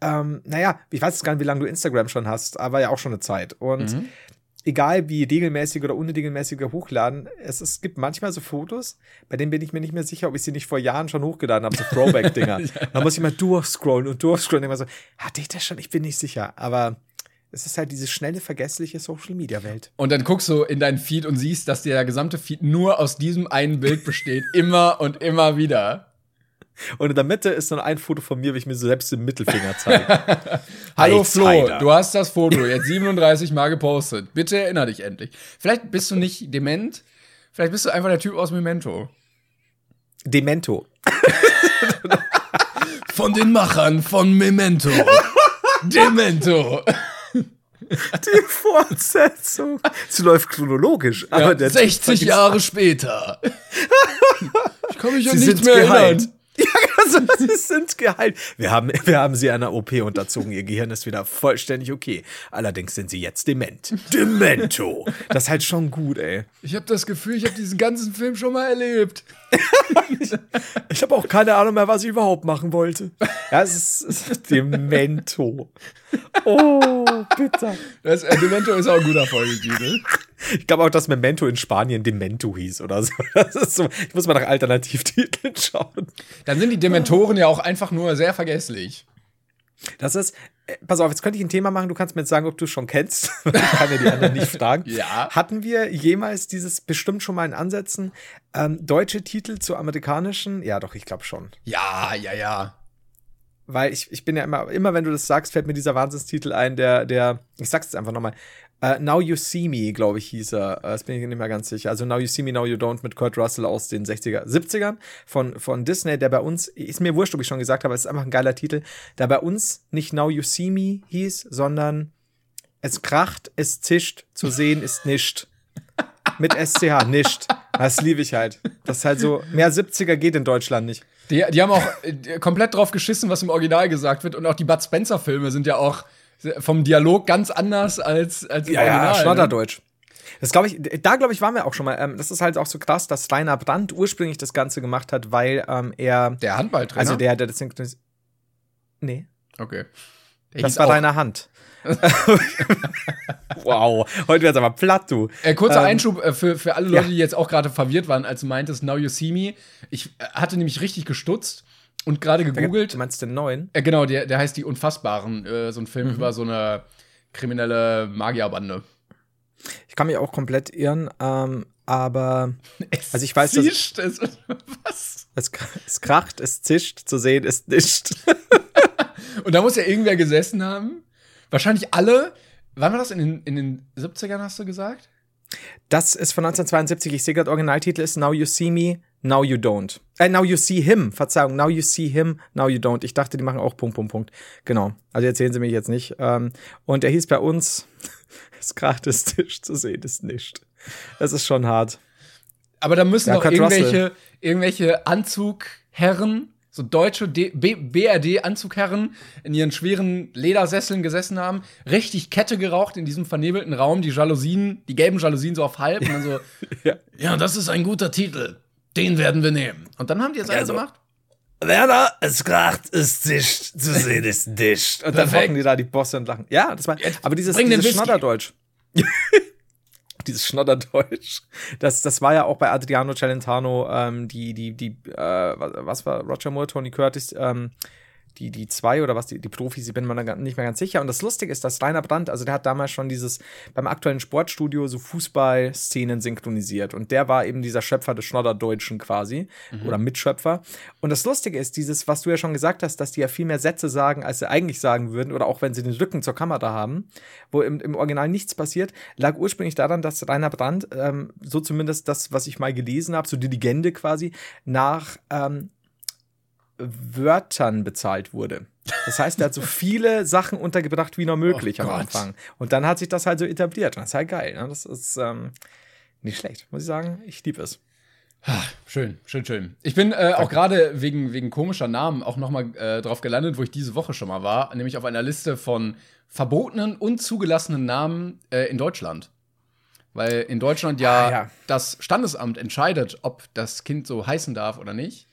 B: ähm, naja, ich weiß jetzt gar nicht, wie lange du Instagram schon hast, aber ja auch schon eine Zeit. Und
A: Mhm.
B: Egal wie regelmäßig oder unregelmäßig wir hochladen, es, es gibt manchmal so Fotos, bei denen bin ich mir nicht mehr sicher, ob ich sie nicht vor Jahren schon hochgeladen habe, so Throwback-Dinger. Da muss ich mal durchscrollen und durchscrollen immer so, hatte ich das schon? Ich bin nicht sicher. Aber es ist halt diese schnelle, vergessliche Social-Media-Welt.
A: Und dann guckst du in deinen Feed und siehst, dass der gesamte Feed nur aus diesem einen Bild besteht. immer und immer wieder.
B: Und in der Mitte ist dann ein Foto von mir, wie ich mir so selbst den Mittelfinger zeige.
A: Hallo Flo, du hast das Foto jetzt 37 Mal gepostet. Bitte erinner dich endlich. Vielleicht bist du nicht dement. Vielleicht bist du einfach der Typ aus Memento.
B: Demento.
A: Von den Machern von Memento. Demento.
B: Die Fortsetzung. Sie läuft chronologisch, aber
A: Ja,
B: der
A: 60
B: Typ vergisst-
A: Jahre später. Ich kann mich an nichts
B: sind
A: mehr
B: geheilt.
A: erinnern.
B: Ja, also, sie sind geheilt. Wir haben, wir haben sie einer OP unterzogen. Ihr Gehirn ist wieder vollständig okay. Allerdings sind sie jetzt dement. Demento. Das ist halt schon gut, ey.
A: Ich habe das Gefühl, ich habe diesen ganzen Film schon mal erlebt.
B: Ich habe auch keine Ahnung mehr, was ich überhaupt machen wollte. Ja, es ist, es ist Demento. Oh, bitter.
A: Das, äh, Demento ist auch ein guter Folgetitel.
B: Ich glaube auch, dass Memento in Spanien Demento hieß oder so. Das ist so. Ich muss mal nach Alternativtiteln schauen.
A: Dann sind die Dementoren ja auch einfach nur sehr vergesslich.
B: Das ist, äh, pass auf, jetzt könnte ich ein Thema machen, du kannst mir jetzt sagen, ob du es schon kennst. ich kann ja die anderen nicht fragen.
A: Ja.
B: Hatten wir jemals dieses bestimmt schon mal in Ansätzen ähm, deutsche Titel zu amerikanischen? Ja, doch, ich glaube schon.
A: Ja, ja, ja.
B: Weil ich, ich bin ja immer, immer wenn du das sagst, fällt mir dieser Wahnsinnstitel ein, der, der, ich sag's jetzt einfach nochmal. Äh, Now You See Me, glaube ich, hieß er. Äh, Das bin ich nicht mehr ganz sicher. Also Now You See Me, Now You Don't mit Kurt Russell aus den 60er, 70ern von, von Disney, der bei uns, ist mir wurscht, ob ich schon gesagt habe, es ist einfach ein geiler Titel, der bei uns nicht Now You See Me hieß, sondern es kracht, es zischt, zu sehen ist nischt. Mit SCH, nischt. Das liebe ich halt. Das ist halt so, mehr 70er geht in Deutschland nicht.
A: Die, die haben auch äh, komplett drauf geschissen, was im Original gesagt wird. Und auch die Bud Spencer-Filme sind ja auch vom Dialog ganz anders als, als im
B: Ja,
A: Original.
B: ja,
A: ne?
B: Schnodderdeutsch. Das glaube ich, da glaube ich, waren wir auch schon mal. Ähm, das ist halt auch so krass, dass Rainer Brandt ursprünglich das Ganze gemacht hat, weil ähm, er,
A: Der Handballtrainer?
B: also der, der das Nee,
A: Okay. Der
B: das war Rainer Hand. wow, heute wird's aber platt, du.
A: Äh, kurzer
B: Ähm,
A: Einschub äh, für, für alle
B: ja.
A: Leute, die jetzt auch gerade verwirrt waren, als du meintest, Now You See Me. Ich äh, hatte nämlich richtig gestutzt und gerade gegoogelt.
B: Du meinst den neuen?
A: Äh, genau, der, der heißt Die Unfassbaren. Äh, so ein Film
B: Mhm.
A: über so eine kriminelle Magierbande.
B: Ich kann mich auch komplett irren, ähm, aber
A: Es
B: Also ich weiß, dass-
A: zischt, es, was?
B: es, es kracht, es zischt, zu sehen ist nicht.
A: Und da muss ja irgendwer gesessen haben. Wahrscheinlich alle. Wann war das? In den, in den 70ern, hast du gesagt?
B: Das ist von 1972. Ich sehe gerade, Originaltitel ist Now You See Me, Now You Don't. Äh, Now You See Him. Verzeihung, Now You See Him, Now You Don't. Ich dachte, die machen auch Punkt, Punkt, Punkt. Genau. Also erzählen Sie mich jetzt nicht. Ähm, und er hieß bei uns, es kracht ist Tisch zu sehen, ist nicht. Es ist schon hart.
A: Aber da müssen
B: Ja,
A: doch irgendwelche, irgendwelche Anzugherren, so deutsche BRD-Anzugherren, in ihren schweren Ledersesseln gesessen haben, richtig Kette geraucht in diesem vernebelten Raum, die Jalousien, die gelben Jalousien so auf halb und dann so,
B: Ja.
A: ja, das ist ein guter Titel. Den werden wir nehmen. Und dann haben die jetzt alle
B: so.
A: gemacht.
B: Werner, es kracht, es zischt, zu sehen ist nicht. Und dann hocken die da, die Bosse und lachen. Ja, das war, aber dieses, dieses
A: Whisky.
B: Dieses Schnodderdeutsch. Das, das war ja auch bei Adriano Celentano, ähm, die, die, die, äh, was war Roger Moore, Tony Curtis, ähm, die, die zwei oder was, die, die Profis, ich bin mir nicht mehr ganz sicher. Und das Lustige ist, dass Rainer Brandt, also der hat damals schon dieses, beim aktuellen Sportstudio so Fußballszenen synchronisiert. Und der war eben dieser Schöpfer des Schnodderdeutschen quasi. Oder Mitschöpfer. Und das Lustige ist, dieses, was du ja schon gesagt hast, dass die ja viel mehr Sätze sagen, als sie eigentlich sagen würden. Oder auch wenn sie den Rücken zur Kamera haben, wo im, im Original nichts passiert, lag ursprünglich daran, dass Rainer Brandt, ähm, so zumindest das, was ich mal gelesen habe, so die Legende quasi, nach ähm, Wörtern bezahlt wurde. Das heißt, er hat so viele Sachen untergebracht wie nur möglich
A: Oh
B: am
A: Gott.
B: Anfang. Und dann hat sich das halt so etabliert. Und das ist halt geil. Ne? Das ist ähm, nicht schlecht, muss ich sagen. Ich liebe es.
A: Schön, schön, schön. Ich bin äh, auch gerade wegen, wegen komischer Namen auch noch mal äh, drauf gelandet, wo ich diese Woche schon mal war, nämlich auf einer Liste von verbotenen und zugelassenen Namen äh, in Deutschland. Weil in Deutschland ja,
B: Ah, ja.
A: das Standesamt entscheidet, ob das Kind so heißen darf oder nicht.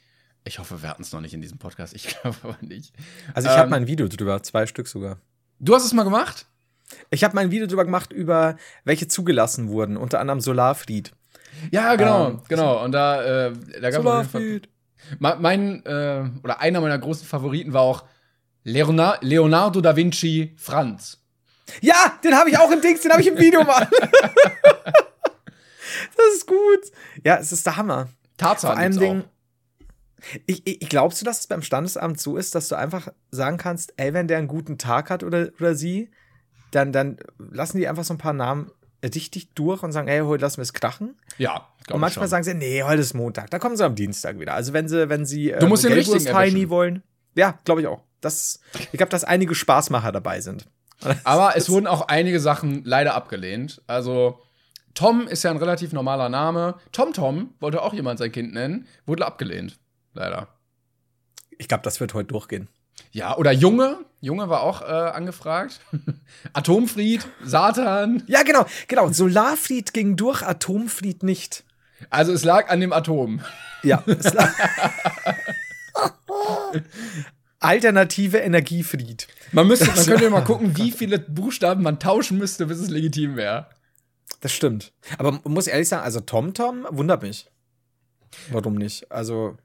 A: Ich hoffe, wir hatten es noch nicht in diesem Podcast. Ich glaube aber nicht.
B: Also ich habe
A: Ähm,
B: mal ein Video drüber, zwei Stück sogar.
A: Du hast es mal gemacht?
B: Ich habe mal ein Video drüber gemacht, über welche zugelassen wurden, unter anderem Solarfried.
A: Ja, genau,
B: Ähm,
A: genau. Und da, äh, da gab Ma- Mein, äh, oder einer meiner großen Favoriten war auch Leona Leonardo da Vinci Franz.
B: Ja, den habe ich auch im Dings, den habe ich im Video mal. das ist gut. Ja, es ist der Hammer.
A: Tarzan
B: Vor allem Ding, ich, ich, glaubst du, dass es beim Standesamt so ist, dass du einfach sagen kannst, ey, wenn der einen guten Tag hat oder, oder sie, dann, dann lassen die einfach so ein paar Namen äh, dichtig durch und sagen, ey, heute lassen wir es krachen.
A: Ja, glaub
B: Und manchmal
A: schon.
B: sagen sie, nee, heute ist Montag, da kommen sie am Dienstag wieder. Also wenn sie, wenn sie äh,
A: Du musst den richtigen erwischen.
B: wollen. Ja, glaube ich auch. Das, ich glaube, dass einige Spaßmacher dabei sind.
A: Aber es wurden auch einige Sachen leider abgelehnt. Also, Tom ist ja ein relativ normaler Name. Tom Tom wollte auch jemand sein Kind nennen, wurde abgelehnt. Leider.
B: Ich glaube, das wird heute durchgehen.
A: Ja, oder Junge. Junge war auch äh, angefragt. Atomfried, Satan.
B: Ja, genau, genau. Solarfried ging durch, Atomfried nicht.
A: Also, es lag an dem Atom.
B: Ja. es lag- Alternative Energiefried.
A: Man müsste, man könnte mal gucken, wie viele Buchstaben man tauschen müsste, bis es legitim wäre.
B: Das stimmt. Aber man muss ehrlich sagen, also TomTom wundert mich. Warum nicht? Also,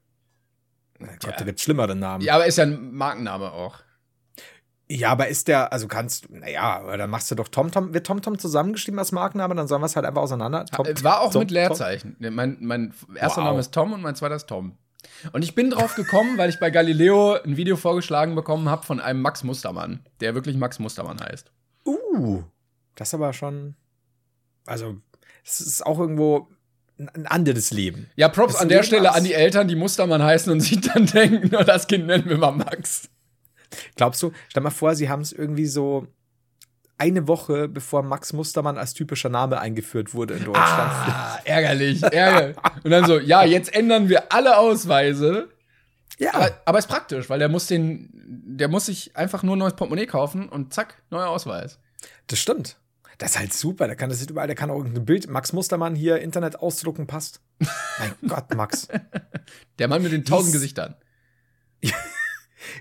B: na Gott,
A: Ja.
B: da gibt's schlimmere Namen.
A: Ja, aber ist ja ein Markenname auch.
B: Ja, aber ist der, also kannst, naja, aber dann machst du doch TomTom, wird TomTom zusammengeschrieben als Markenname, dann sollen wir es halt einfach auseinander. Tom,
A: Äh, War auch
B: Tom-
A: mit Leerzeichen. Mein, mein erster
B: Wow.
A: Name ist Tom und mein zweiter ist Tom. Und ich bin drauf gekommen, weil ich bei Galileo ein Video vorgeschlagen bekommen habe von einem Max Mustermann, der wirklich Max Mustermann heißt.
B: Uh, das ist aber schon, also, es ist auch irgendwo ein, anderes Leben.
A: Ja, Props
B: Das
A: an der
B: Leben
A: Stelle an die Eltern, die Mustermann heißen und sich dann denken, nur das Kind nennen wir mal Max.
B: Glaubst du, stell mal vor, sie haben es irgendwie so eine Woche, bevor Max Mustermann als typischer Name eingeführt wurde in Deutschland.
A: Ah, ärgerlich, ärgerlich. Und dann so, ja, jetzt ändern wir alle Ausweise.
B: ja,
A: Aber, aber ist praktisch, weil der muss den, der muss sich einfach nur ein neues Portemonnaie kaufen und zack, neuer Ausweis.
B: das stimmt. Das ist halt super. Der kann das überall, der kann auch irgendein Bild. Max Mustermann hier Internet ausdrucken, passt. mein Gott, Max.
A: Der Mann mit den tausend
B: Hieß-
A: Gesichtern.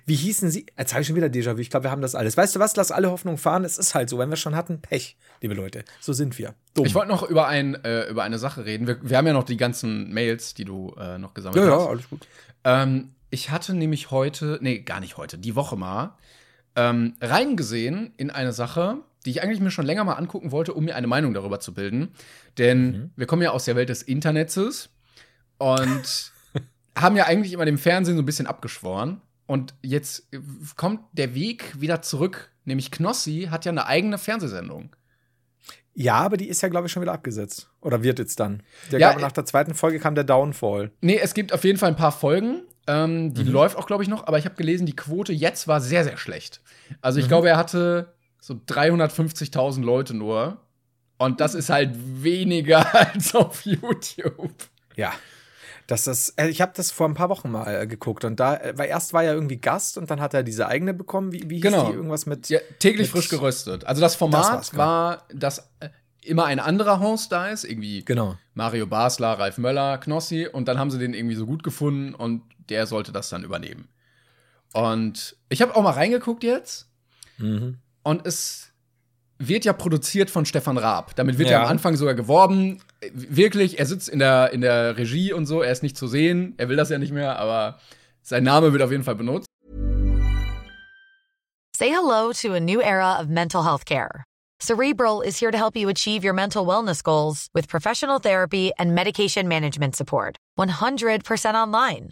B: Wie hießen sie? Jetzt habe ich schon wieder Déjà-vu. Ich glaube, wir haben das alles. Weißt du was? Lass alle Hoffnung fahren. Es ist halt so. Wenn wir schon hatten, Pech, liebe Leute. So sind wir. Dumm.
A: Ich wollte noch über, ein, äh, über eine Sache reden. Wir, wir haben ja noch die ganzen Mails, die du äh, noch gesammelt
B: ja, ja,
A: hast.
B: alles gut.
A: Ähm, ich hatte nämlich heute, nee, gar nicht heute, die Woche mal, ähm, reingesehen in eine Sache, die ich eigentlich mir schon länger mal angucken wollte, um mir eine Meinung darüber zu bilden. Denn
B: Mhm.
A: wir kommen ja aus der Welt des Internets und haben ja eigentlich immer dem Fernsehen so ein bisschen abgeschworen. Und jetzt äh, kommt der Weg wieder zurück. Nämlich Knossi hat ja eine eigene Fernsehsendung.
B: Ja, aber die ist ja, glaube ich, schon wieder abgesetzt. Oder wird jetzt dann. Der
A: Ja,
B: glaube, nach der zweiten Folge kam der Downfall.
A: Nee, es gibt auf jeden Fall ein paar Folgen. Ähm,
B: Mhm.
A: die läuft auch, glaube ich, noch, aber ich habe gelesen, die Quote jetzt war sehr, sehr schlecht. Also
B: Mhm.
A: ich glaube, er hatte so 350.000 Leute nur. Und das ist halt weniger als auf YouTube.
B: Ja. Das ist, äh, ich habe das vor ein paar Wochen mal äh, geguckt und da, äh, weil erst war er irgendwie Gast und dann hat er diese eigene bekommen. Wie, wie hieß
A: Genau.
B: die? Irgendwas mit.
A: Ja, täglich
B: Mit-
A: frisch geröstet. Also das Format
B: Das genau.
A: war, dass äh, immer ein anderer Host da ist, irgendwie
B: Genau.
A: Mario Basler, Ralf Möller, Knossi und dann haben sie den irgendwie so gut gefunden und der sollte das dann übernehmen. Und ich habe auch mal reingeguckt jetzt
B: Mhm.
A: Und es wird ja produziert von Stefan Raab. Damit wird
B: Ja.
A: ja am Anfang sogar geworben. Wirklich, er sitzt in der, in der Regie und so, er ist nicht zu sehen, er will das ja nicht mehr, aber sein Name wird auf jeden Fall benutzt.
D: Say hello to a new era of mental health care. Cerebral is here to help you achieve your mental wellness goals with professional therapy and medication management support. 100% online.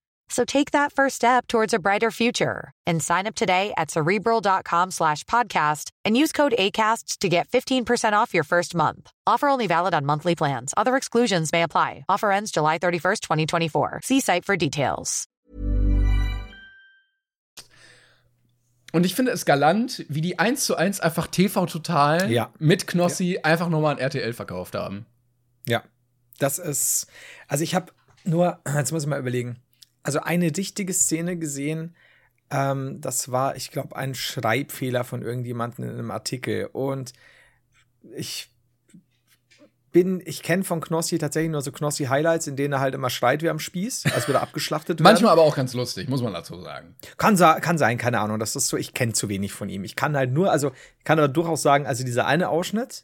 D: So take that first step towards a brighter future and sign up today at cerebral.com slash podcast and use code ACasts to get 15% off your first month. Offer only valid on monthly plans. Other exclusions may apply. Offer ends July 31st, 2024. See site for details.
A: Und ich finde es galant, wie die eins zu eins einfach TV Total
B: Ja.
A: mit Knossi einfach nochmal an RTL verkauft haben.
B: Ja, das ist. Also ich habe nur, jetzt muss ich mal überlegen. Also eine richtige Szene gesehen. Ähm, das war, ich glaube, ein Schreibfehler von irgendjemandem in einem Artikel. Und ich bin, ich kenne von Knossi tatsächlich nur so Knossi-Highlights, in denen er halt immer schreit wie am Spieß, als würde er abgeschlachtet werden.
A: Manchmal aber auch ganz lustig, muss man dazu sagen.
B: Kann, kann sein, keine Ahnung. Das ist so, ich kenne zu wenig von ihm. Ich kann halt nur, also ich kann aber durchaus sagen, also dieser eine Ausschnitt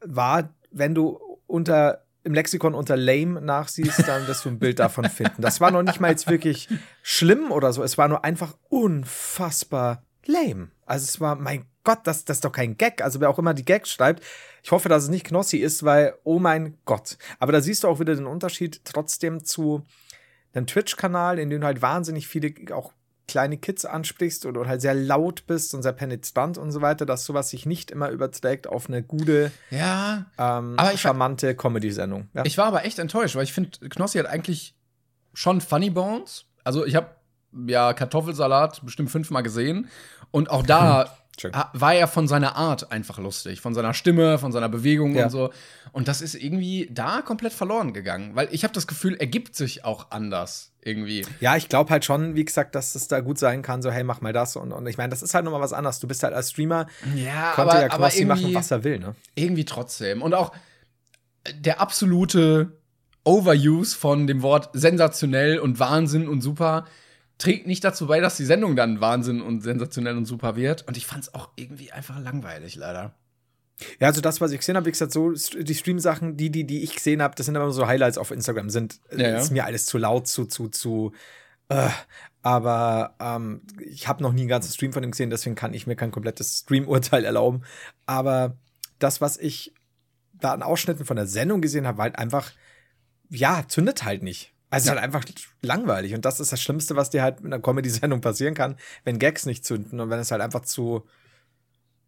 B: war, wenn du unter im Lexikon unter lame nachsiehst, dann wirst du ein Bild davon finden. Das war noch nicht mal jetzt wirklich schlimm oder so. Es war nur einfach unfassbar lame. Also es war, mein Gott, das, das ist doch kein Gag. Also wer auch immer die Gags schreibt, ich hoffe, dass es nicht Knossi ist, weil, oh mein Gott. Aber da siehst du auch wieder den Unterschied trotzdem zu einem Twitch-Kanal, in dem halt wahnsinnig viele auch kleine Kids ansprichst oder halt sehr laut bist und sehr penetrant und so weiter, dass sowas sich nicht immer überträgt auf eine gute,
A: Ja,
B: ähm,
A: Aber ich-
B: charmante Comedy-Sendung. Ja.
A: ich war aber echt enttäuscht, weil ich finde, Knossi hat eigentlich schon Funny Bones. Also ich habe ja Kartoffelsalat bestimmt fünfmal gesehen. Und auch da Ha- war er von seiner Art einfach lustig. Von seiner Stimme, von seiner Bewegung
B: Ja.
A: und so. Und das ist irgendwie da komplett verloren gegangen. Weil ich habe das Gefühl, er gibt sich auch anders irgendwie.
B: Ja, ich glaube halt schon, wie gesagt, dass es da gut sein kann, so, hey, mach mal das. Und, und ich meine, das ist halt nochmal was anderes. Du bist halt als Streamer,
A: Ja,
B: konnte
A: aber,
B: ja Knossi machen, was er will, ne?
A: irgendwie trotzdem. Und auch der absolute Overuse von dem Wort sensationell und Wahnsinn und super trägt nicht dazu bei, dass die Sendung dann Wahnsinn und sensationell und super wird. Und ich fand es auch irgendwie einfach langweilig, leider.
B: Ja, also das, was ich gesehen habe, wie gesagt, so die Stream-Sachen, die, die, die ich gesehen habe, das sind immer so Highlights auf Instagram, sind
A: Ja, ja.
B: ist mir alles zu laut, zu, zu, zu. Äh, aber ähm, ich habe noch nie einen ganzen Stream von ihm gesehen, deswegen kann ich mir kein komplettes Stream-Urteil erlauben. Aber das, was ich da an Ausschnitten von der Sendung gesehen habe, war halt einfach, ja, zündet halt nicht. Also es ist halt einfach langweilig. Und das ist das Schlimmste, was dir halt mit einer Comedy-Sendung passieren kann, wenn Gags nicht zünden und wenn es halt einfach zu,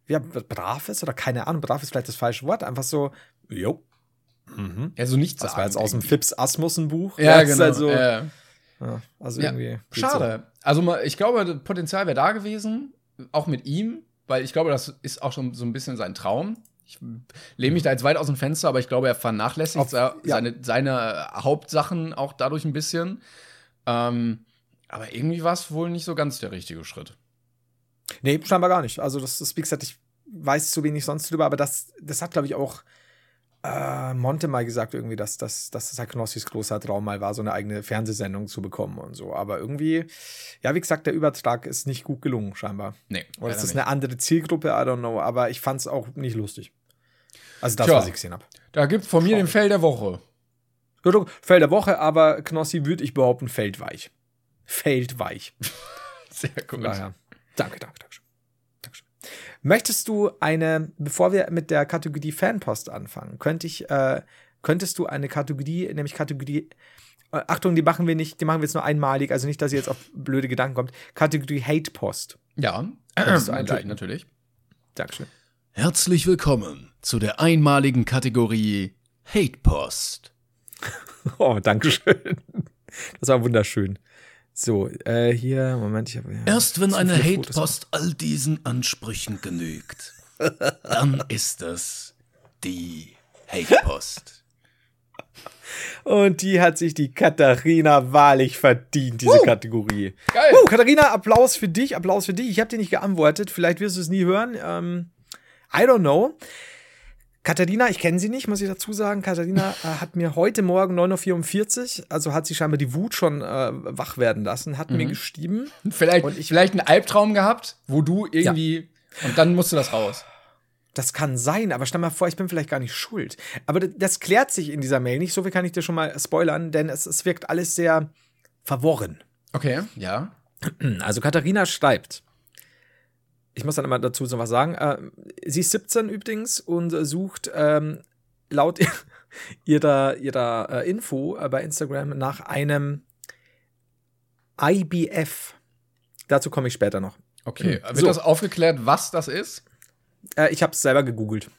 B: ja, brav ist oder keine Ahnung, brav ist vielleicht das falsche Wort, einfach so, jo. Mhm.
A: Ja, so nichts
B: Das war jetzt aus dem. Fips Asmussen Buch.
A: Ja, genau.
B: halt so,
A: äh,
B: ja, also
A: ja,
B: irgendwie.
A: schade. Also mal- ich glaube, das Potenzial wäre da gewesen, auch mit ihm, weil ich glaube, das ist auch schon so ein bisschen sein Traum. Ich lehne mich da jetzt weit aus dem Fenster, aber ich glaube, er vernachlässigt
B: Auf-
A: se-
B: ja.
A: seine, seine Hauptsachen auch dadurch ein bisschen. Ähm, aber irgendwie war es wohl nicht so ganz der richtige Schritt.
B: Nee, scheinbar gar nicht. Also, das ist, wie gesagt, ich weiß zu wenig sonst drüber, aber das, das hat, glaube ich, auch äh, Monte mal gesagt, irgendwie, dass, dass, dass das halt Knossis großer Traum mal war, so eine eigene Fernsehsendung zu bekommen und so. Aber irgendwie, ja, wie gesagt, der Übertrag ist nicht gut gelungen, scheinbar.
A: Nee,
B: Oder ist das
A: nicht.
B: eine andere Zielgruppe? I don't know. Aber ich fand es auch nicht lustig. Also das,
A: Tja.
B: was ich gesehen habe.
A: Da gibt's von mir den Fell der Woche.
B: Feld der Woche, aber Knossi würde ich behaupten, feldweich. Feldweich.
A: Sehr gut.
B: daher. Danke, danke, danke. Möchtest du eine, bevor wir mit der Kategorie Fanpost anfangen, könnte ich, äh, könntest du eine Kategorie, nämlich Kategorie, äh, Achtung, die machen wir nicht, die machen wir jetzt nur einmalig, also nicht, dass ihr jetzt auf blöde Gedanken kommt. Kategorie Hate Post.
A: Ja,
B: Könntest du
A: natürlich,
B: einschalten?
A: natürlich.
B: Dankeschön.
A: Herzlich willkommen zu der einmaligen Kategorie Hate Post.
B: Oh, Dankeschön. Das war wunderschön. So, äh, hier, Moment, ich habe. Ja,
A: Erst wenn eine. Hate-Post all diesen Ansprüchen genügt, dann ist es die Hate-Post.
B: Und die hat sich die Katharina wahrlich verdient, diese Kategorie.
A: Geil.
B: Oh, Katharina, Applaus für dich, Applaus für dich. Ich habe dir nicht geantwortet, vielleicht wirst du es nie hören. Ähm, I don't know. Katharina, ich kenne sie nicht, muss ich dazu sagen. Katharina äh, hat mir heute Morgen 9.44 Uhr, also hat sie scheinbar die Wut schon äh, wach werden lassen, hat mir geschrieben.
A: Vielleicht,
B: Und ich-
A: vielleicht einen Albtraum gehabt, wo du irgendwie. Und dann musste das raus.
B: Das kann sein, aber stell mal vor, ich bin vielleicht gar nicht schuld. Aber das, das klärt sich in dieser Mail nicht. So viel kann ich dir schon mal spoilern, denn es, es wirkt alles sehr verworren.
A: Okay, ja.
B: Also Katharina schreibt. Ich muss dann immer dazu so was sagen. Äh, sie ist 17 übrigens und sucht ähm, laut ihrer, ihrer äh, Info äh, bei Instagram nach einem IBF. Dazu komme ich später noch.
A: Okay, wird
B: So.
A: das aufgeklärt, was das ist?
B: Äh, ich habe es selber gegoogelt.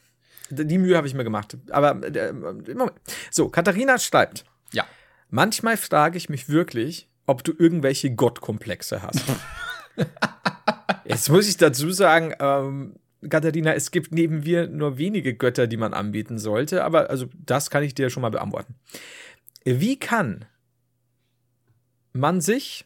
B: Die Mühe habe ich mir gemacht. Aber äh, Moment. So, Katharina schreibt.
A: Ja.
B: Manchmal frage ich mich wirklich, ob du irgendwelche Gottkomplexe hast. Jetzt muss ich dazu sagen, ähm, Katharina, es gibt neben wir nur wenige Götter, die man anbieten sollte, aber also das kann ich dir schon mal beantworten. Wie kann man sich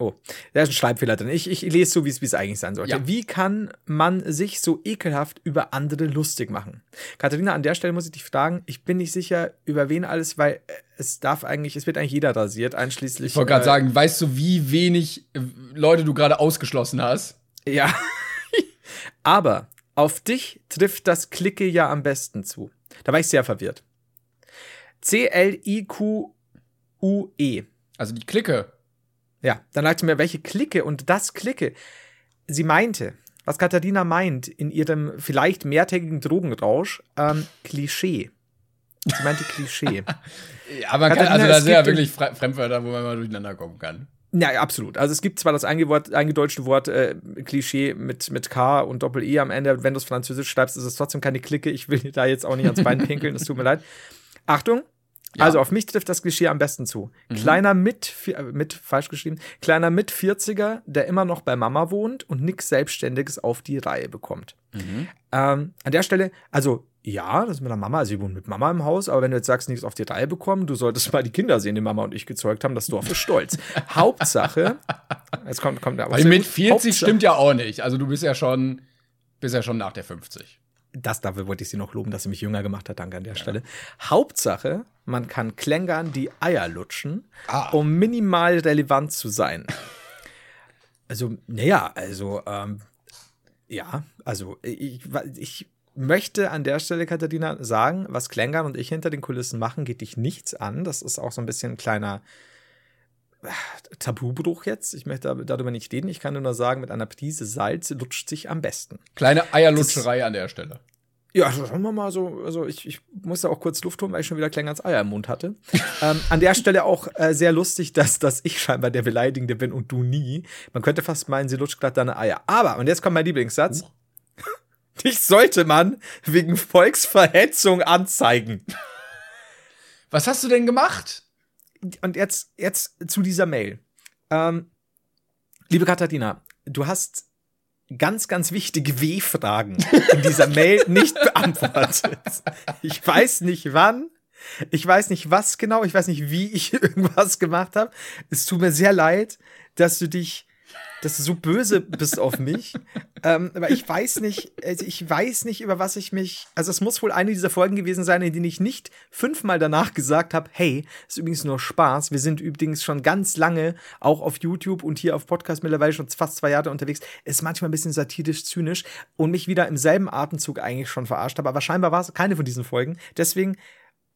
B: Oh, da ist ein Schreibfehler drin. Ich, ich lese so, wie es eigentlich sein sollte.
A: Ja.
B: Wie kann man sich so ekelhaft über andere lustig machen? Katharina, an der Stelle muss ich dich fragen, ich bin nicht sicher, über wen alles, weil äh, es darf eigentlich, es wird eigentlich jeder rasiert, einschließlich.
A: Ich wollte gerade
B: äh,
A: sagen, weißt du, wie wenig äh, Leute du gerade ausgeschlossen hast?
B: Ja. Aber auf dich trifft das Klicke ja am besten zu. Da war ich sehr verwirrt. C-L-I-Q-U-E.
A: Also die Clique.
B: Ja, dann sagte mir, welche Clique und das Clique. Sie meinte, was Katharina meint in ihrem vielleicht mehrtägigen Drogenrausch, ähm, Klischee. Sie meinte Klischee.
A: Ja, kann,
B: Katharina,
A: also da
B: es
A: sind ja wirklich Fre- Fremdwörter, wo man mal durcheinander kommen kann.
B: Ja, absolut. Also es gibt zwar das eingedeutschte Wort äh, Klischee mit, mit K und Doppel-E am Ende. Wenn du es französisch schreibst, ist es trotzdem keine Clique. Ich will da jetzt auch nicht ans Bein pinkeln, es tut mir leid. Achtung,
A: Ja.
B: also auf mich trifft das Klischee am besten zu. Kleiner mit, äh, mit, falsch geschrieben, kleiner mit 40er, der immer noch bei Mama wohnt und nix Selbstständiges auf die Reihe bekommt. Ähm, an der Stelle, also ja, das ist mit der Mama, also ich wohne mit Mama im Haus, aber wenn du jetzt sagst, nichts auf die Reihe bekommen, du solltest mal die Kinder sehen, die Mama und ich gezeugt haben, das Dorf ist stolz. Hauptsache, jetzt kommt, kommt der aber
A: Weil mit
B: gut.
A: 40
B: Hauptsache-
A: stimmt ja auch nicht. Also du bist ja schon, bist ja schon nach der 50.
B: Das dafür wollte ich sie noch loben, dass sie mich jünger gemacht hat. Danke an der Stelle. Hauptsache, man kann Klängern die Eier lutschen,
A: Ah.
B: um minimal relevant zu sein. Also, naja, also, ähm, ja, also, ich, ich möchte an der Stelle, Katharina, sagen, was Klängern und ich hinter den Kulissen machen, geht dich nichts an. Das ist auch so ein bisschen ein kleiner äh, Tabubruch jetzt. Ich möchte darüber nicht reden. Ich kann nur sagen, mit einer Prise Salz lutscht sich am besten.
A: Kleine Eierlutscherei an der Stelle.
B: Ja, schauen wir mal so. Also ich, ich musste auch kurz Luft holen, weil ich schon wieder Klängerns Eier im Mund hatte. ähm, an der Stelle auch äh, sehr lustig, dass, dass ich scheinbar der Beleidigende bin und du nie. Man könnte fast meinen, sie lutscht glatt deine Eier. Aber, und jetzt kommt mein Lieblingssatz. Dich sollte man wegen Volksverhetzung anzeigen.
A: Was hast du denn gemacht?
B: Und jetzt, jetzt zu dieser Mail. Ähm, liebe Katharina, du hast ganz, ganz wichtige W-Fragen in dieser Mail nicht beantwortet. Ich weiß nicht wann. Ich weiß nicht was genau. Ich weiß nicht, wie ich irgendwas gemacht habe. Es tut mir sehr leid, dass du dich, dass du so böse bist auf mich. Ähm, aber ich weiß nicht, also ich weiß nicht, über was ich mich. Also es muss wohl eine dieser Folgen gewesen sein, in denen ich nicht fünfmal danach gesagt habe, hey, ist übrigens nur Spaß. Wir sind übrigens schon ganz lange auch auf YouTube und hier auf Podcast mittlerweile schon fast zwei Jahre unterwegs. Ist manchmal ein bisschen satirisch, zynisch und mich wieder im selben Atemzug eigentlich schon verarscht habe. Aber scheinbar war es keine von diesen Folgen. Deswegen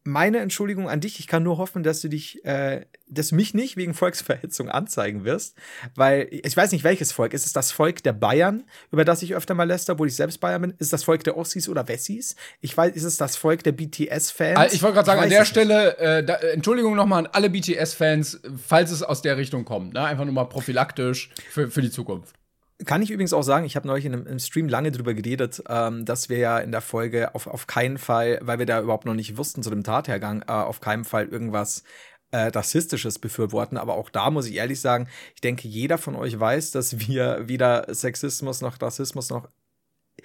B: meine Entschuldigung an dich. Ich kann nur hoffen, dass du dich, äh, dass du mich nicht wegen Volksverhetzung anzeigen wirst, weil ich weiß nicht, welches Volk. Ist es das Volk der Bayern, über das ich öfter mal läster, obwohl ich selbst Bayern bin? Ist es das Volk der Ossis oder Wessis? Ich weiß, ist es das Volk der BTS-Fans?
A: Ah, Ich wollte gerade sagen, an der Stelle, äh, da, Entschuldigung nochmal an alle BTS-Fans, falls es aus der Richtung kommt. Ne? Einfach nur mal prophylaktisch für, für die Zukunft.
B: Kann ich übrigens auch sagen, ich habe neulich in einem, im Stream lange drüber geredet, ähm, dass wir ja in der Folge auf, auf keinen Fall, weil wir da überhaupt noch nicht wussten zu dem Tathergang, äh, auf keinen Fall irgendwas äh, Rassistisches befürworten. Aber auch da muss ich ehrlich sagen, ich denke, jeder von euch weiß, dass wir weder Sexismus noch Rassismus noch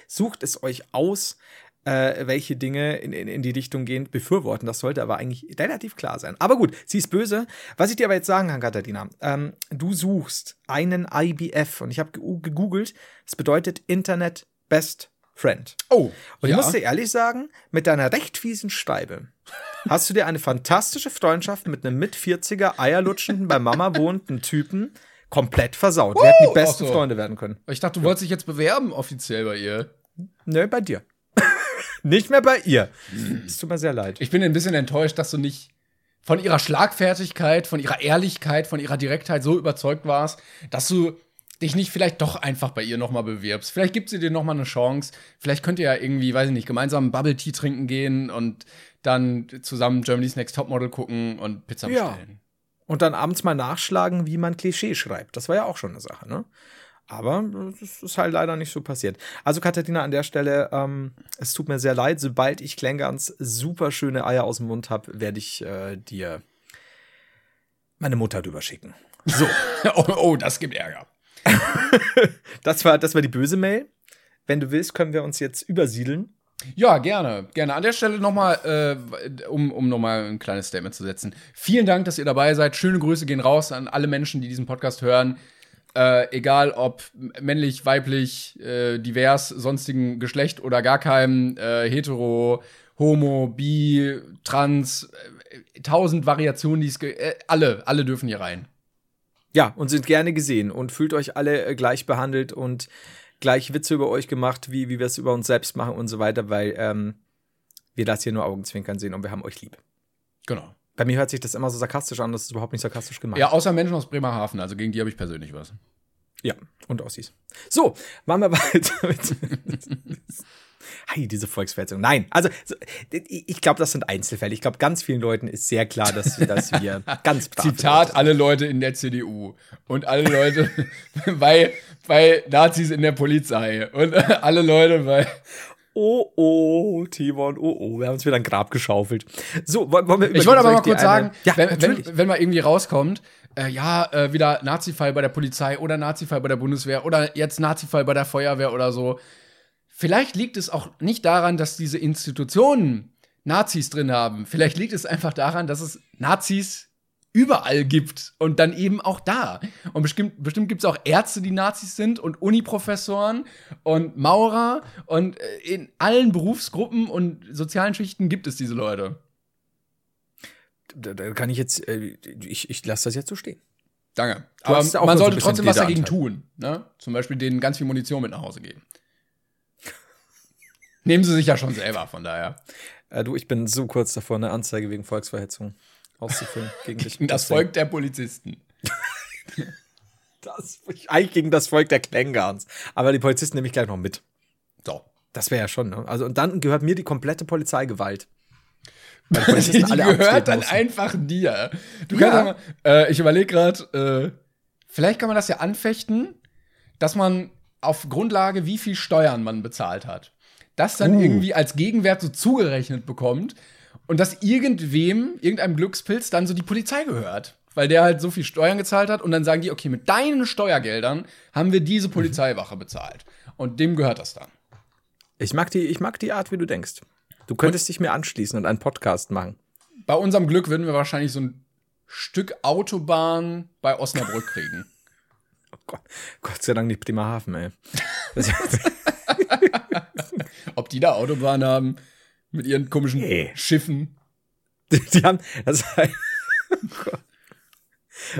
B: sucht es euch aus, äh, welche Dinge in, in, in die Richtung gehen, befürworten. Das sollte aber eigentlich relativ klar sein. Aber gut, sie ist böse. Was ich dir aber jetzt sagen kann, Katharina, ähm, du suchst einen IBF und ich habe ge- gegoogelt, das bedeutet Internet Best Friend.
A: Oh,
B: Und ich muss dir ehrlich sagen, mit deiner recht fiesen Steibe hast du dir eine fantastische Freundschaft mit einem mit 40er Eierlutschenden bei Mama wohnenden Typen komplett versaut. Wir hätten die besten
A: so.
B: Freunde werden können.
A: Ich dachte, du wolltest dich jetzt bewerben offiziell bei ihr.
B: Nö, bei dir. Nicht mehr bei ihr. Es tut mir sehr leid.
A: Ich bin ein bisschen enttäuscht, dass du nicht von ihrer Schlagfertigkeit, von ihrer Ehrlichkeit, von ihrer Direktheit so überzeugt warst, dass du dich nicht vielleicht doch einfach bei ihr nochmal bewirbst. Vielleicht gibt sie dir nochmal eine Chance. Vielleicht könnt ihr ja irgendwie, weiß ich nicht, gemeinsam Bubble Tea trinken gehen und dann zusammen Germany's Next Topmodel gucken und Pizza
B: Ja.
A: bestellen.
B: Und dann abends mal nachschlagen, wie man Klischee schreibt. Das war ja auch schon eine Sache, ne? Aber das ist halt leider nicht so passiert. Also, Katharina, an der Stelle, ähm, es tut mir sehr leid. Sobald ich Klängans super schöne Eier aus dem Mund habe, werde ich äh, dir meine Mutter drüber schicken. So.
A: oh, oh, das gibt Ärger.
B: das, war, das war die böse Mail. Wenn du willst, können wir uns jetzt übersiedeln.
A: Ja, gerne, gerne. An der Stelle nochmal, äh, um, um nochmal ein kleines Statement zu setzen. Vielen Dank, dass ihr dabei seid. Schöne Grüße gehen raus an alle Menschen, die diesen Podcast hören. Äh, egal ob männlich, weiblich, äh, divers, sonstigen Geschlecht oder gar keinem, äh, hetero, homo, bi, trans, äh, tausend Variationen, die es äh, alle, alle dürfen hier rein.
B: Ja, und sind gerne gesehen und fühlt euch alle äh, gleich behandelt und gleich Witze über euch gemacht, wie, wie wir es über uns selbst machen und so weiter, weil ähm, wir das hier nur Augenzwinkern sehen und wir haben euch lieb.
A: Genau.
B: Bei mir hört sich das immer so sarkastisch an, das ist überhaupt nicht sarkastisch gemeint.
A: Ja, außer Menschen aus Bremerhaven, also gegen die habe ich persönlich was.
B: Ja, und Aussies. So, machen wir weiter mit. Hey, diese Volksverhetzung. Nein, also ich glaube, das sind Einzelfälle. Ich glaube, ganz vielen Leuten ist sehr klar, dass, dass wir ganz
A: Zitat alle Leute in der CDU und alle Leute bei, bei Nazis in der Polizei und alle Leute bei
B: Oh, oh, Timon, oh, oh, wir haben uns wieder ein Grab geschaufelt. So, wollen wir
A: Ich wollte aber mal kurz sagen, ja, wenn, wenn, wenn mal irgendwie rauskommt, äh, ja, äh, wieder Nazi-Fall bei der Polizei oder Nazi-Fall bei der Bundeswehr oder jetzt Nazi-Fall bei der Feuerwehr oder so. Vielleicht liegt es auch nicht daran, dass diese Institutionen Nazis drin haben. Vielleicht liegt es einfach daran, dass es Nazis überall gibt und dann eben auch da. Und bestimmt, bestimmt gibt es auch Ärzte, die Nazis sind und Uniprofessoren und Maurer und äh, in allen Berufsgruppen und sozialen Schichten gibt es diese Leute.
B: Da, da kann ich jetzt, äh, ich, ich lasse das jetzt so stehen.
A: Danke. Aber man sollte so trotzdem was dagegen tun. Ne? Zum Beispiel denen ganz viel Munition mit nach Hause geben. Nehmen sie sich ja schon selber, von daher.
B: Äh, du, ich bin so kurz davor, eine Anzeige wegen Volksverhetzung auszufüllen.
A: Gegen, gegen das Volk der Polizisten.
B: das, eigentlich gegen das Volk der Klengans. Aber die Polizisten nehme ich gleich noch mit. So. Das wäre ja schon, ne? Also, und dann gehört mir die komplette Polizeigewalt.
A: Die, die gehört dann einfach dir. Du ja. kannst äh, ich überlege gerade, äh, vielleicht kann man das ja anfechten, dass man auf Grundlage, wie viel Steuern man bezahlt hat, das dann uh. irgendwie als Gegenwert so zugerechnet bekommt und dass irgendwem, irgendeinem Glückspilz, dann so die Polizei gehört. Weil der halt so viel Steuern gezahlt hat und dann sagen die, okay, mit deinen Steuergeldern haben wir diese Polizeiwache bezahlt. Und dem gehört das dann.
B: Ich mag die, ich mag die Art, wie du denkst. Du könntest und dich mir anschließen und einen Podcast machen.
A: Bei unserem Glück würden wir wahrscheinlich so ein Stück Autobahn bei Osnabrück kriegen.
B: Oh Gott, Gott sei Dank nicht Bremerhaven, ey.
A: Ob die da Autobahn haben? Mit ihren komischen nee. Schiffen.
B: Die, die haben, das oh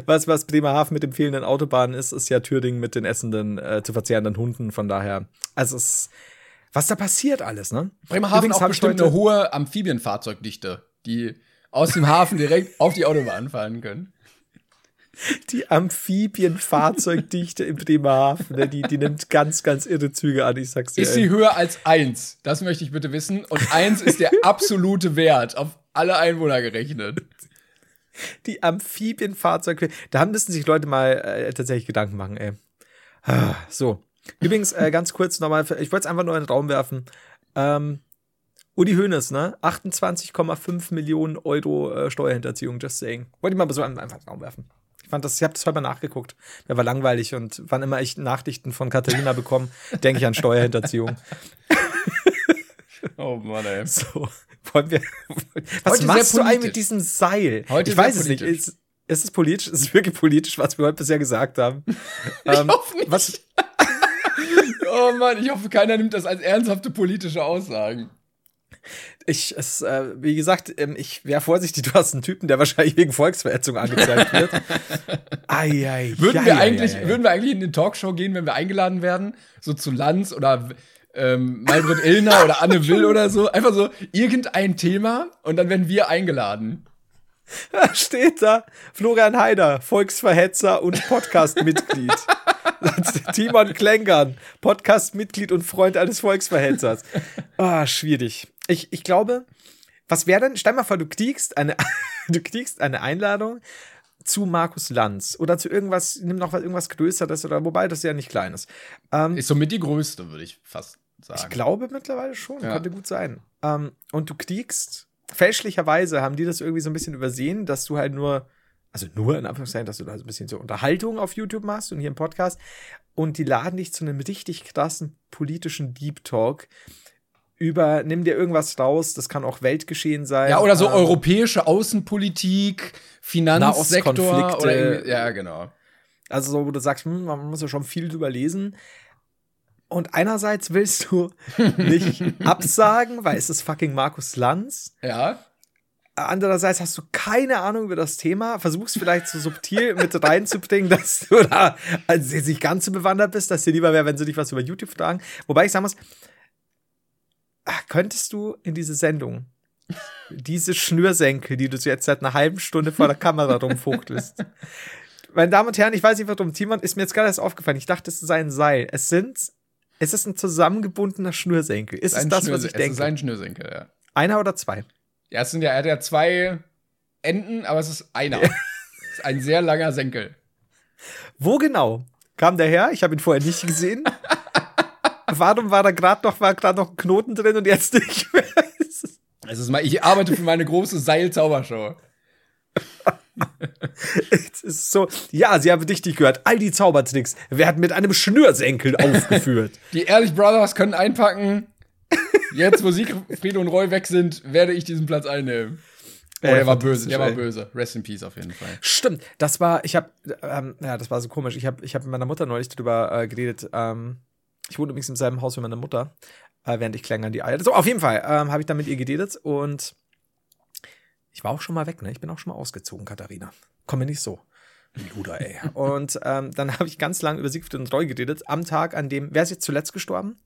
B: was, was Bremerhaven mit dem fehlenden Autobahnen ist, ist ja Thüringen mit den essenden, äh, zu verzehrenden Hunden. Von daher, also es, was da passiert alles, ne?
A: Bremerhaven hat bestimmt eine hohe Amphibienfahrzeugdichte, die aus dem Hafen direkt auf die Autobahn fahren können.
B: Die Amphibienfahrzeugdichte in Bremerhaven, ne, die, die nimmt ganz, ganz irre Züge an, ich sag's dir.
A: Ist sie höher als eins? Das möchte ich bitte wissen. Und eins ist der absolute Wert auf alle Einwohner gerechnet.
B: Die Amphibienfahrzeug, da müssen sich Leute mal äh, tatsächlich Gedanken machen, ey. Ah, so. Übrigens, äh, ganz kurz nochmal, ich wollte es einfach nur in den Raum werfen. Ähm, Uli Hoeneß, ne? 28,5 Millionen Euro äh, Steuerhinterziehung, just saying. Wollte ich mal so einfach in den Raum werfen. Ich fand das, ich habe das heute mal nachgeguckt. Der war langweilig und wann immer ich Nachrichten von Katharina bekomme, denke ich an Steuerhinterziehung.
A: oh Mann, ey.
B: So, wollen wir. Was heute machst du eigentlich mit diesem Seil?
A: Heute
B: ich weiß es nicht. Ist, ist es politisch? Ist es wirklich politisch, was wir heute bisher gesagt haben?
A: ich ähm, hoffe nicht. Was? oh Mann, ich hoffe, keiner nimmt das als ernsthafte politische Aussagen.
B: Ich, es, äh, wie gesagt, ähm, ich wäre vorsichtig, du hast einen Typen, der wahrscheinlich wegen Volksverhetzung angezeigt wird.
A: ai, ai, würden, wir eigentlich, ai, ai, würden wir eigentlich in eine Talkshow gehen, wenn wir eingeladen werden? So zu Lanz oder ähm, Malbrit Illner oder Anne Will oder so? Einfach so irgendein Thema und dann werden wir eingeladen.
B: Da steht da Florian Heider, Volksverhetzer und Podcast-Mitglied. Timon Klenkern, Podcast-Mitglied und Freund eines Volksverhetzers. Ah, schwierig ich, ich glaube, was wäre denn, stell mal vor, du kriegst eine, du kriegst eine Einladung zu Markus Lanz oder zu irgendwas, nimm noch was, irgendwas Größeres oder wobei das ja nicht klein ist. Ähm,
A: Ist somit die größte, würde ich fast sagen.
B: ich glaube mittlerweile schon,
A: Ja.
B: könnte gut sein. Ähm, und du kriegst, fälschlicherweise haben die das irgendwie so ein bisschen übersehen, dass du halt nur, also nur in Anführungszeichen, dass du da so ein bisschen so Unterhaltung auf YouTube machst und hier im Podcast und die laden dich zu einem richtig krassen politischen Deep Talk über, nimm dir irgendwas raus, das kann auch Weltgeschehen sein.
A: Ja, oder so
B: ähm,
A: europäische Außenpolitik, Finanzsektor oder ja, genau.
B: Also so, wo du sagst, hm, man muss ja schon viel drüber lesen. Und einerseits willst du nicht absagen, weil es ist fucking Markus Lanz.
A: Ja.
B: Andererseits hast du keine Ahnung über das Thema, versuchst vielleicht so subtil mit reinzubringen, dass du da also jetzt nicht ganz so bewandert bist, dass dir lieber wäre, wenn sie dich was über YouTube fragen. Wobei ich sagen muss, ah, könntest du in diese Sendung diese Schnürsenkel, die du jetzt seit einer halben Stunde vor der Kamera rumfuchtelst. Meine Damen und Herren, ich weiß nicht warum, Timon, ist mir jetzt gerade erst aufgefallen. Ich dachte, es sei ein Seil. Es sind, es ist ein zusammengebundener Schnürsenkel. Ist es das, was
A: Schnürse-
B: ich
A: Es ist
B: denke?
A: ein Schnürsenkel, ja.
B: Einer oder zwei?
A: Ja, es sind ja, er hat ja zwei Enden, aber es ist einer. es ist ein sehr langer Senkel.
B: Wo genau kam der her? Ich habe ihn vorher nicht gesehen. Warum war da gerade noch, war gerade noch ein Knoten drin und jetzt nicht mehr?
A: Es ist mal, ich arbeite für meine große Seil-Zaubershow.
B: Es ist so, ja, sie haben richtig gehört. All die Zaubertricks werden mit einem Schnürsenkel aufgeführt.
A: Die Ehrlich Brothers können einpacken. Jetzt, wo Siegfried und Roy weg sind, werde ich diesen Platz einnehmen. Oh, der war böse, der war böse. Rest in Peace auf jeden Fall.
B: Stimmt, das war, ich habe, ähm, ja, das war so komisch. Ich habe ich hab mit meiner Mutter neulich darüber äh, geredet. Ähm, ich wohne übrigens im selben Haus wie meine Mutter, äh, während ich klängern die Eier. So, auf jeden Fall ähm, habe ich dann mit ihr geredet und ich war auch schon mal weg, ne? Ich bin auch schon mal ausgezogen, Katharina. Komm mir nicht so. Luder, ey. und ähm, dann habe ich ganz lange über Siegfried und Roy geredet, am Tag, an dem, wer ist jetzt zuletzt gestorben?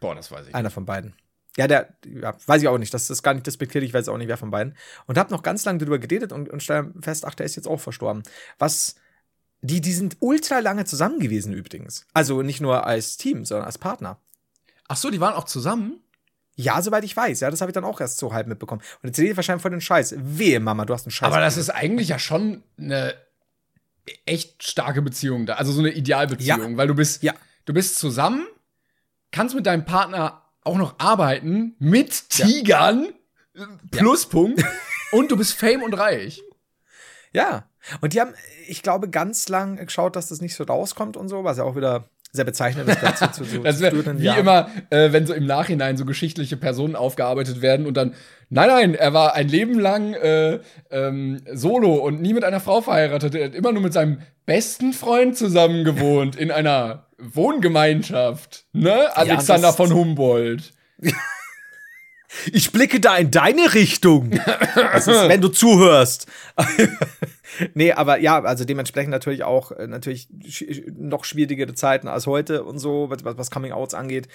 A: Boah, das weiß ich.
B: Einer von beiden. Ja, der, ja, weiß ich auch nicht. Das ist gar nicht despektierlich, ich weiß auch nicht, wer von beiden. Und hab noch ganz lange darüber geredet und, und stelle fest, ach, der ist jetzt auch verstorben. Was, die, die sind ultra lange zusammen gewesen übrigens. Also nicht nur als Team, sondern als Partner.
A: Ach so, die waren auch zusammen?
B: Ja, soweit ich weiß. Ja, das habe ich dann auch erst so halb mitbekommen. Und jetzt redet wahrscheinlich von den Scheiß. Wehe, Mama, du hast einen Scheiß.
A: Aber das ist eigentlich ja schon eine echt starke Beziehung da. Also so eine Idealbeziehung,
B: Ja.
A: weil du bist,
B: Ja.
A: du bist zusammen, kannst mit deinem Partner auch noch arbeiten, mit Tigern, äh, Pluspunkt, und du bist fame und reich.
B: Ja. Und die haben, ich glaube, ganz lang geschaut, dass das nicht so rauskommt und so, was ja auch wieder sehr bezeichnend ist. dazu zu, zu,
A: Das
B: früheren
A: wie
B: Jahren.
A: immer, äh, wenn so im Nachhinein so geschichtliche Personen aufgearbeitet werden und dann, nein, nein, er war ein Leben lang äh, ähm, solo und nie mit einer Frau verheiratet. Er hat immer nur mit seinem besten Freund zusammen gewohnt in einer Wohngemeinschaft. Ne? Alexander
B: das-
A: von Humboldt.
B: Ich blicke da in deine Richtung. Ist, wenn du zuhörst. nee, aber ja, also dementsprechend natürlich auch äh, natürlich sch noch schwierigere Zeiten als heute und so, was, was Coming Outs angeht.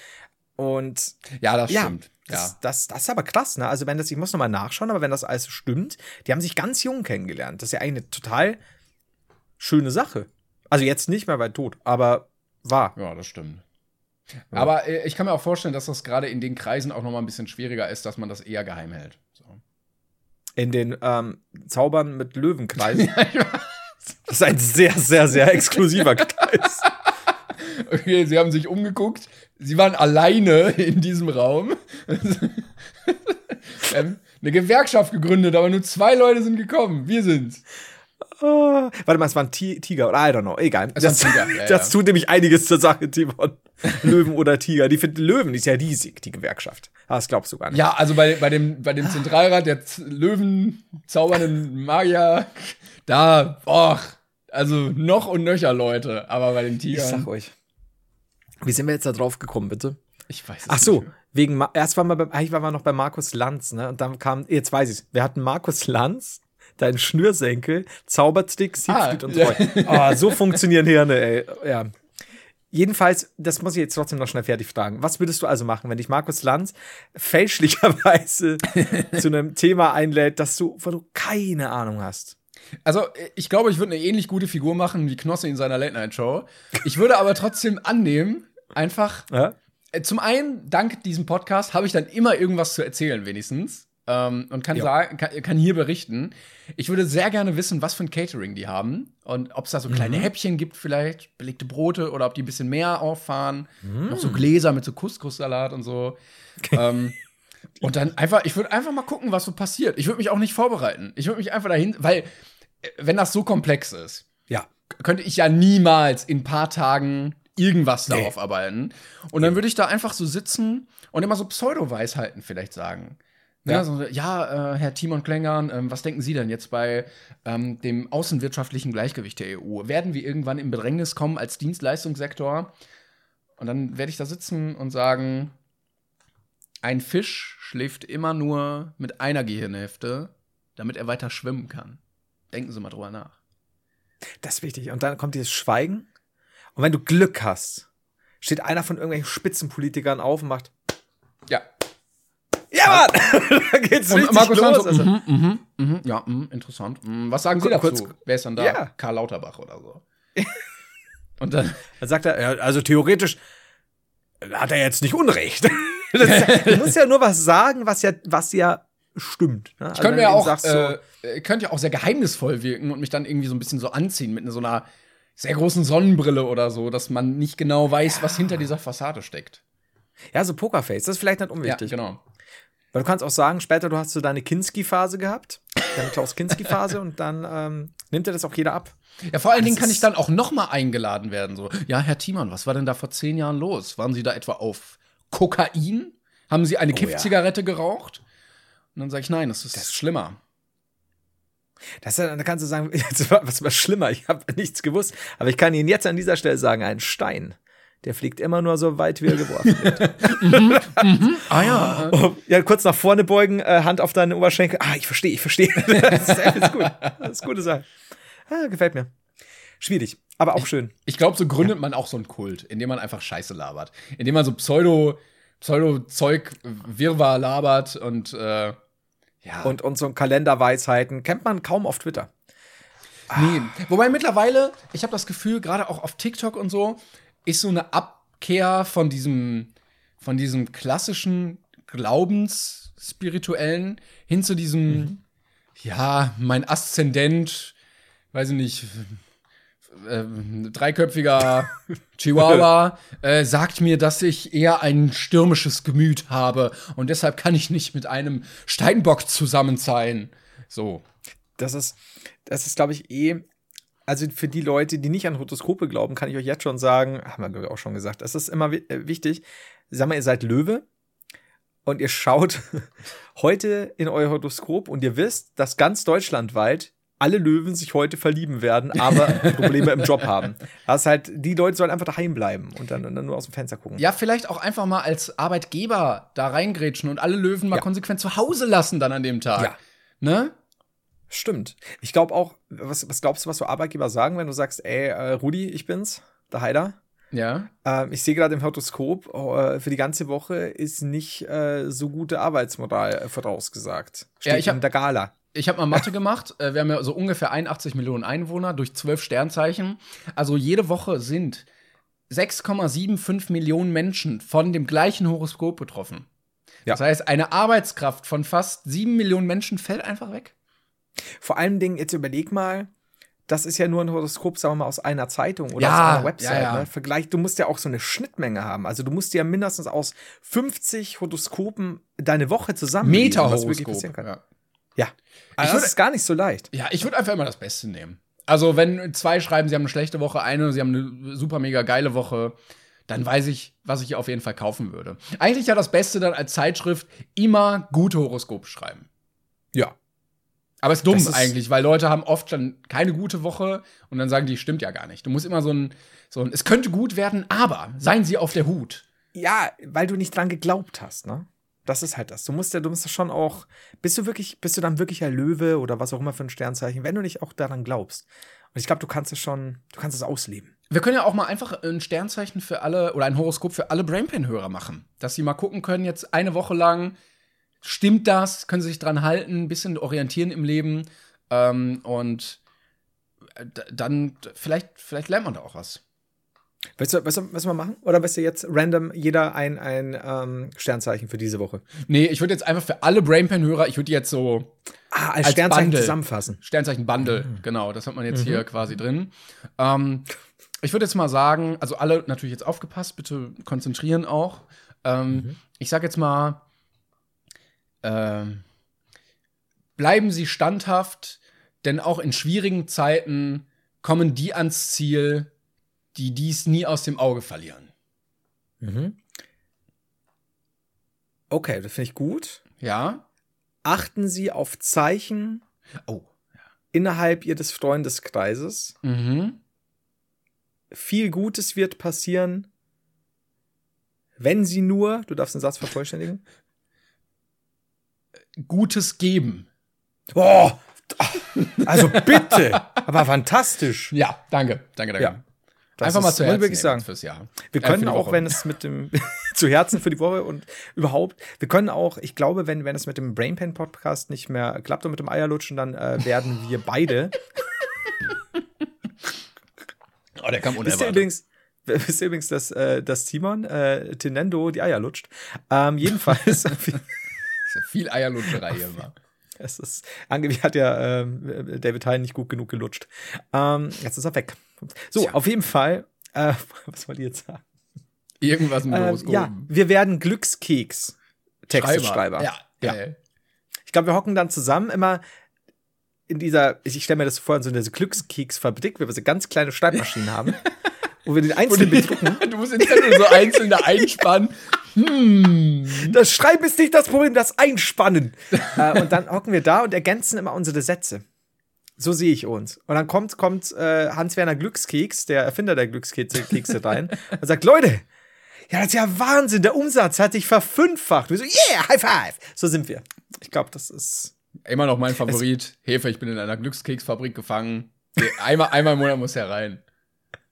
B: Und
A: Ja, das
B: ja,
A: stimmt.
B: das,
A: Ja.
B: das, das ist aber krass, ne? Also wenn das, ich muss noch mal nachschauen, aber wenn das alles stimmt, die haben sich ganz jung kennengelernt. Das ist ja eigentlich eine total schöne Sache. Also jetzt nicht mehr, weil tot, aber war.
A: Ja, das stimmt. Aber äh, ich kann mir auch vorstellen, dass das gerade in den Kreisen auch noch mal ein bisschen schwieriger ist, dass man das eher geheim hält. So.
B: In den ähm, Zaubern mit Löwenkreis. das ist ein sehr, sehr, sehr exklusiver Kreis.
A: Okay, sie haben sich umgeguckt. Sie waren alleine in diesem Raum. Eine Gewerkschaft gegründet, aber nur zwei Leute sind gekommen. Wir sind's.
B: Ah, warte mal, es war ein Ti- Tiger oder I don't know, egal.
A: Es
B: Das,
A: Tiger, ja,
B: das tut nämlich einiges zur Sache, Timon. Löwen oder Tiger. Die finden Löwen ist ja riesig, die Gewerkschaft. Das glaubst du gar nicht.
A: Ja, also bei, bei, dem, bei dem Zentralrat der Löwen, zaubernden Magier, da, boah, also noch und nöcher Leute. Aber bei den
B: ich
A: Tigern,
B: sag euch. Wie sind wir jetzt da drauf gekommen, bitte?
A: ich weiß es
B: Ach so,
A: nicht.
B: wegen Ma erst waren wir beim, eigentlich waren wir noch bei Markus Lanz, ne? Und dann kam, jetzt weiß ich's. Wir hatten Markus Lanz, dein Schnürsenkel, Zaubertrick, Siegfried
A: Ah,
B: und
A: ja.
B: Roy. Ah, so funktionieren Hirne, ey. Ja. Jedenfalls, das muss ich jetzt trotzdem noch schnell fertig fragen. Was würdest du also machen, wenn dich Markus Lanz fälschlicherweise zu einem Thema einlädt, das du, wo du keine Ahnung hast?
A: Also, ich glaube, ich würde eine ähnlich gute Figur machen wie Knosse in seiner Late-Night-Show. Ich würde aber trotzdem annehmen, einfach
B: Ja?
A: Äh, Zum einen, dank diesem Podcast, habe ich dann immer irgendwas zu erzählen, wenigstens. Ähm, und kann, sagen, kann, kann hier berichten. Ich würde sehr gerne wissen, was für ein Catering die haben und ob es da so kleine Häppchen gibt, vielleicht belegte Brote oder ob die ein bisschen mehr auffahren. Noch so Gläser mit so Couscous-Salat und so. ähm, und dann einfach, ich würde einfach mal gucken, was so passiert. Ich würde mich auch nicht vorbereiten. Ich würde mich einfach dahin, weil, äh, wenn das so komplex ist,
B: Ja.
A: könnte ich ja niemals in ein paar Tagen irgendwas
B: Nee.
A: aufarbeiten. Und dann würde ich da einfach so sitzen und immer so Pseudo-Weisheiten vielleicht sagen.
B: Ja.
A: so, ja, äh, Herr Timon Klengern, ähm, was denken Sie denn jetzt bei ähm, dem außenwirtschaftlichen Gleichgewicht der EU? Werden wir irgendwann in Bedrängnis kommen als Dienstleistungssektor? Und dann werde ich da sitzen und sagen, ein Fisch schläft immer nur mit einer Gehirnhälfte, damit er weiter schwimmen kann. Denken Sie mal drüber nach.
B: Das ist wichtig. Und dann kommt dieses Schweigen. Und wenn du Glück hast, steht einer von irgendwelchen Spitzenpolitikern auf und macht,
A: Ja,
B: ja, Mann! da geht's richtig
A: Markus
B: los.
A: So,
B: Also,
A: mhm, mhm, mhm, ja, mhm, interessant. Mhm, was sagen Sie dazu?
B: kurz-
A: Wer ist dann da?
B: Ja.
A: Karl Lauterbach oder so. Und dann,
B: Dann sagt er, ja, also theoretisch hat er jetzt nicht Unrecht. Das ja, du musst ja nur was sagen, was ja, was ja stimmt. ne?
A: ich
B: Also
A: könnte ja auch,
B: sagst
A: äh, äh, könnte ja auch sehr geheimnisvoll wirken und mich dann irgendwie so ein bisschen so anziehen mit so einer sehr großen Sonnenbrille oder so, dass man nicht genau weiß, was hinter dieser Fassade steckt.
B: ja, so Pokerface, das ist vielleicht nicht unwichtig.
A: Ja, genau.
B: Weil du kannst auch sagen, später du hast so deine Kinski-Phase gehabt, deine Klaus-Kinski-Phase und dann ähm, nimmt dir das auch jeder ab.
A: Ja, vor allen
B: Das
A: Dingen kann ich dann auch noch mal eingeladen werden. So, ja, Herr Thiemann, was war denn da vor zehn Jahren los? Waren Sie da etwa auf Kokain? Haben Sie eine
B: Oh, ja.
A: Kiffzigarette geraucht? Und dann sage ich, nein, das ist schlimmer.
B: Das ist ja, da kannst du sagen, was war schlimmer, ich habe nichts gewusst. Aber ich kann Ihnen jetzt an dieser Stelle sagen, ein Stein, der fliegt immer nur so weit, wie er geworfen wird.
A: Ah ja.
B: Ja, kurz nach vorne beugen, äh, Hand auf deinen Oberschenkel. Ah, ich verstehe, ich verstehe. Das ist, ist gut. Das ist gute Sache. Ah, gefällt mir. Schwierig, aber auch schön.
A: Ich glaube, so gründet man auch so einen Kult, indem man einfach Scheiße labert. Indem man so Pseudo, Pseudo-Zeug, Wirrwarr labert und äh, ja.
B: Und, und so Kalenderweisheiten kennt man kaum auf Twitter.
A: Nee. Wobei mittlerweile, ich habe das Gefühl, gerade auch auf TikTok und so, ist so eine Abkehr von diesem, von diesem klassischen Glaubensspirituellen hin zu diesem, ja, mein Aszendent, weiß ich nicht, äh, dreiköpfiger Chihuahua äh, sagt mir, dass ich eher ein stürmisches Gemüt habe und deshalb kann ich nicht mit einem Steinbock zusammen sein. So.
B: Das ist, das ist, glaube ich, eh. Also für die Leute, die nicht an Horoskope glauben, kann ich euch jetzt schon sagen, haben wir glaub ich, auch schon gesagt, das ist immer äh, wichtig. Sag mal, ihr seid Löwe und ihr schaut heute in euer Horoskop und ihr wisst, dass ganz deutschlandweit alle Löwen sich heute verlieben werden, aber Probleme im Job haben. Das ist halt, die Leute sollen einfach daheim bleiben und dann, und dann nur aus dem Fenster gucken.
A: Ja, vielleicht auch einfach mal als Arbeitgeber da reingrätschen und alle Löwen mal
B: Ja.
A: konsequent zu Hause lassen dann an dem Tag.
B: Ja.
A: Ne?
B: Stimmt. Ich glaube auch, was, was glaubst du, was so Arbeitgeber sagen, wenn du sagst, ey, äh, Rudi, ich bin's, der Heider?
A: Ja.
B: Ähm, ich sehe gerade im Horoskop, äh, für die ganze Woche ist nicht äh, so gute Arbeitsmoral äh, vorausgesagt. Steht
A: Ja, ich hab-
B: in der Gala.
A: Ich habe mal Mathe gemacht. Äh, Wir haben ja so ungefähr 81 Millionen Einwohner durch 12 Sternzeichen. Also jede Woche sind 6,75 Millionen Menschen von dem gleichen Horoskop betroffen.
B: Ja.
A: Das heißt, eine Arbeitskraft von fast 7 Millionen Menschen fällt einfach weg.
B: Vor allem Dingen, jetzt überleg mal, das ist ja nur ein Horoskop, sagen wir mal, aus einer Zeitung oder
A: Ja,
B: aus einer Website.
A: ja, ja.
B: Ne? Vergleich, du musst ja auch so eine Schnittmenge haben. Also du musst ja mindestens aus 50 Horoskopen deine Woche zusammen was wirklich passieren
A: Meta-Horoskop.
B: kann.
A: Ja.
B: Ja. Also
A: würd-
B: das ist gar nicht so leicht.
A: Ja, ich würde einfach immer das Beste nehmen. Also, wenn zwei schreiben, sie haben eine schlechte Woche, eine, sie haben eine super mega geile Woche, dann weiß ich, was ich auf jeden Fall kaufen würde. Eigentlich ja das Beste dann als Zeitschrift immer gute Horoskope schreiben.
B: Ja.
A: Aber ist dumm
B: ist-
A: eigentlich, weil Leute haben oft dann keine gute Woche und dann sagen die, stimmt ja gar nicht. Du musst immer so ein, so ein, es könnte gut werden, aber seien sie auf der Hut.
B: Ja, weil du nicht dran geglaubt hast, ne? Das ist halt das. Du musst ja, du musst ja schon auch, bist du wirklich, bist du dann wirklich ein Löwe oder was auch immer für ein Sternzeichen, wenn du nicht auch daran glaubst. Und ich glaube, du kannst es schon, du kannst es ausleben.
A: Wir können ja auch mal einfach ein Sternzeichen für alle oder ein Horoskop für alle Brainpan-Hörer machen. Dass sie mal gucken können, jetzt eine Woche lang, stimmt das? Können sie sich dran halten, ein bisschen orientieren im Leben. Ähm, und d- dann, vielleicht, vielleicht lernt man da auch was.
B: Weißt du, weißt du, was wir machen? Oder weißt du jetzt random jeder ein, ein ähm, Sternzeichen für diese Woche?
A: Nee, ich würde jetzt einfach für alle Brainpan-Hörer, ich würde jetzt so
B: Ah, als,
A: Als
B: Sternzeichen
A: Bundle.
B: zusammenfassen.
A: Sternzeichen Bundle, genau, das hat man jetzt hier quasi drin. Ähm, ich würde jetzt mal sagen, also alle natürlich jetzt aufgepasst, bitte konzentrieren auch. Ähm, Ich sag jetzt mal, ähm, bleiben Sie standhaft, denn auch in schwierigen Zeiten kommen die ans Ziel, die dies nie aus dem Auge verlieren.
B: Okay, das finde ich gut.
A: Ja?
B: Achten Sie auf Zeichen
A: Oh.
B: innerhalb Ihres Freundeskreises.
A: Mhm.
B: Viel Gutes wird passieren, wenn Sie nur, du darfst den Satz vervollständigen.
A: Gutes geben.
B: Oh, also bitte, aber fantastisch.
A: Ja, danke, danke, danke.
B: Ja. Das
A: Einfach mal zu Herzen
B: wirklich sagen.
A: fürs Jahr.
B: Wir
A: Äh,
B: können
A: die
B: auch, wenn es mit dem zu Herzen für die Woche und überhaupt, wir können auch, ich glaube, wenn, wenn es mit dem Brainpan Podcast nicht mehr klappt und mit dem Eierlutschen, dann äh, werden wir beide.
A: Oh, der kam
B: wisst ihr
A: unerwartet.
B: übrigens, wisst ihr übrigens, dass, äh, dass Timon äh, Tinendo die Eier lutscht? Ähm, jedenfalls,
A: ist ja viel Eierlutscherei hier immer.
B: es ist, angeblich hat ja ähm, David Hein nicht gut genug gelutscht. Ähm, jetzt ist er weg. So,
A: Tja.
B: auf jeden Fall, äh, was wollt ihr jetzt sagen?
A: Irgendwas mit
B: Ähm,
A: Horoskop.
B: ja, wir werden Glückskeks. Texteschreiber.
A: Ja,
B: Ja.
A: geil.
B: Ich glaube, wir hocken dann zusammen immer in dieser, ich, ich stelle mir das vor, in so einer Glückskeksfabrik, wo wir so ganz kleine Schreibmaschinen haben, wo wir den einzelnen bedrucken.
A: Du musst den Zettel so einzeln da einspannen.
B: Das Schreiben ist nicht das Problem, das Einspannen. äh, und dann hocken wir da und ergänzen immer unsere Sätze. So sehe ich uns. Und dann kommt, kommt äh, Hans-Werner Glückskeks, der Erfinder der Glückskekse, Kekse rein und sagt, Leute, ja, das ist ja Wahnsinn, der Umsatz hat sich verfünffacht. Wir so, yeah, High Five. So sind wir. Ich glaube, das ist
A: Immer noch mein Favorit. Hefe, ich bin in einer Glückskeksfabrik gefangen. Einmal, einmal im Monat muss er rein.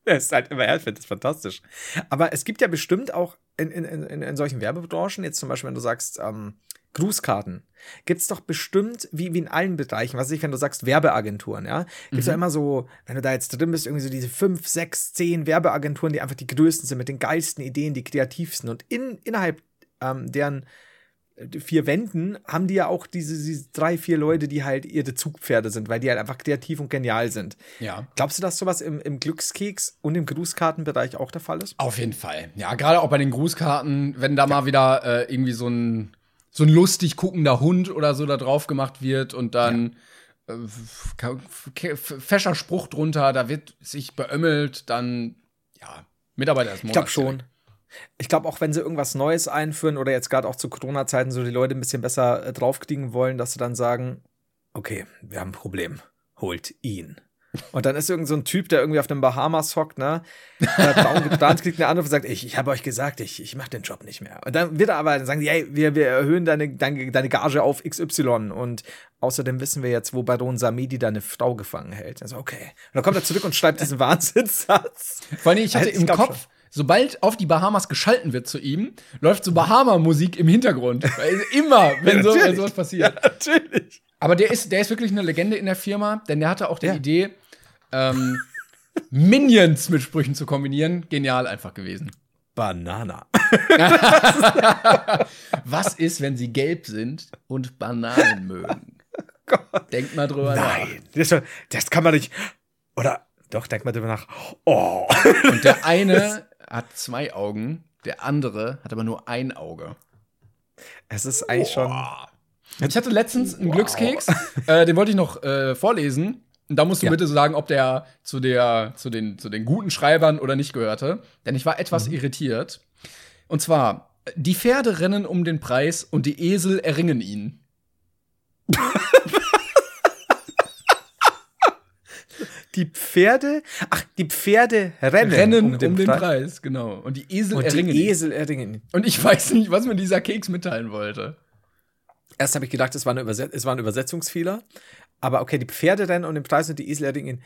B: Er ist halt immer, er findet das fantastisch. Aber es gibt ja bestimmt auch in, in, in, in solchen Werbebranchen, jetzt zum Beispiel, wenn du sagst, ähm, Grußkarten, gibt es doch bestimmt, wie, wie in allen Bereichen, was weiß ich, wenn du sagst Werbeagenturen, ja, gibt es ja immer so, wenn du da jetzt drin bist, irgendwie so diese fünf, sechs, zehn Werbeagenturen, die einfach die größten sind, mit den geilsten Ideen, die kreativsten. Und in, innerhalb ähm, deren vier Wänden haben die ja auch diese, diese drei, vier Leute, die halt ihre Zugpferde sind, weil die halt einfach kreativ und genial sind.
A: Ja.
B: Glaubst du, dass sowas im, im Glückskeks und im Grußkartenbereich auch der Fall ist?
A: Auf jeden Fall. Ja, gerade auch bei den Grußkarten, wenn da mal wieder äh, irgendwie so ein, so ein lustig guckender Hund oder so da drauf gemacht wird und dann äh, ka- f- fescher Spruch drunter, da wird sich beömmelt, dann, ja, Mitarbeiter des
B: Ich glaube schon. Ich glaube auch, wenn sie irgendwas Neues einführen oder jetzt gerade auch zu Corona-Zeiten so die Leute ein bisschen besser äh, draufkriegen wollen, dass sie dann sagen, okay, wir haben ein Problem, holt ihn. Und dann ist irgend so ein Typ, der irgendwie auf den Bahamas hockt, ne? Braun gebrannt, kriegt eine Anruf und sagt, ich, ich habe euch gesagt, ich, ich mache den Job nicht mehr. Und dann wird er aber, dann sagen die, hey, wir, wir erhöhen deine, deine, deine Gage auf XY. Und außerdem wissen wir jetzt, wo Baron Samedi deine Frau gefangen hält. Also, okay. Und dann kommt er zurück und schreibt diesen Wahnsinnssatz.
A: Vor allem, ich hatte
B: Also, ich
A: im Kopf, sobald auf die Bahamas geschalten wird zu ihm, läuft so Bahama-Musik im Hintergrund. Weil immer, wenn, so, wenn sowas passiert.
B: Natürlich.
A: Aber der ist, der ist wirklich eine Legende in der Firma, denn der hatte auch die
B: Ja.
A: Idee, ähm, Minions mit Sprüchen zu kombinieren. Genial einfach gewesen.
B: Banana.
A: Was ist, wenn sie gelb sind und Bananen mögen? Denkt mal drüber
B: Nein, das, das kann man nicht. Oder doch, denk mal drüber nach. Oh.
A: nach. Und der eine hat zwei Augen, der andere hat aber nur ein Auge.
B: Es ist eigentlich schon.
A: Ich hatte letztens einen Glückskeks, äh, den wollte ich noch äh, vorlesen. Und da musst du
B: Ja.
A: bitte sagen, ob der zu, der zu, den, zu den guten Schreibern oder nicht gehörte. Denn ich war
B: Mhm.
A: etwas irritiert. Und zwar, die Pferde rennen um den Preis und die Esel erringen ihn.
B: Die Pferde. Ach, die Pferde rennen,
A: Rennen um
B: den,
A: den,
B: Preis.
A: Genau. Und die Esel
B: Und
A: erringen
B: die. Esel erringen.
A: Und ich weiß nicht, was mir dieser Keks mitteilen wollte.
B: Erst habe ich gedacht, es war, eine Überset es war ein Übersetzungsfehler. Aber okay, die Pferde rennen um den Preis und die Esel erringen.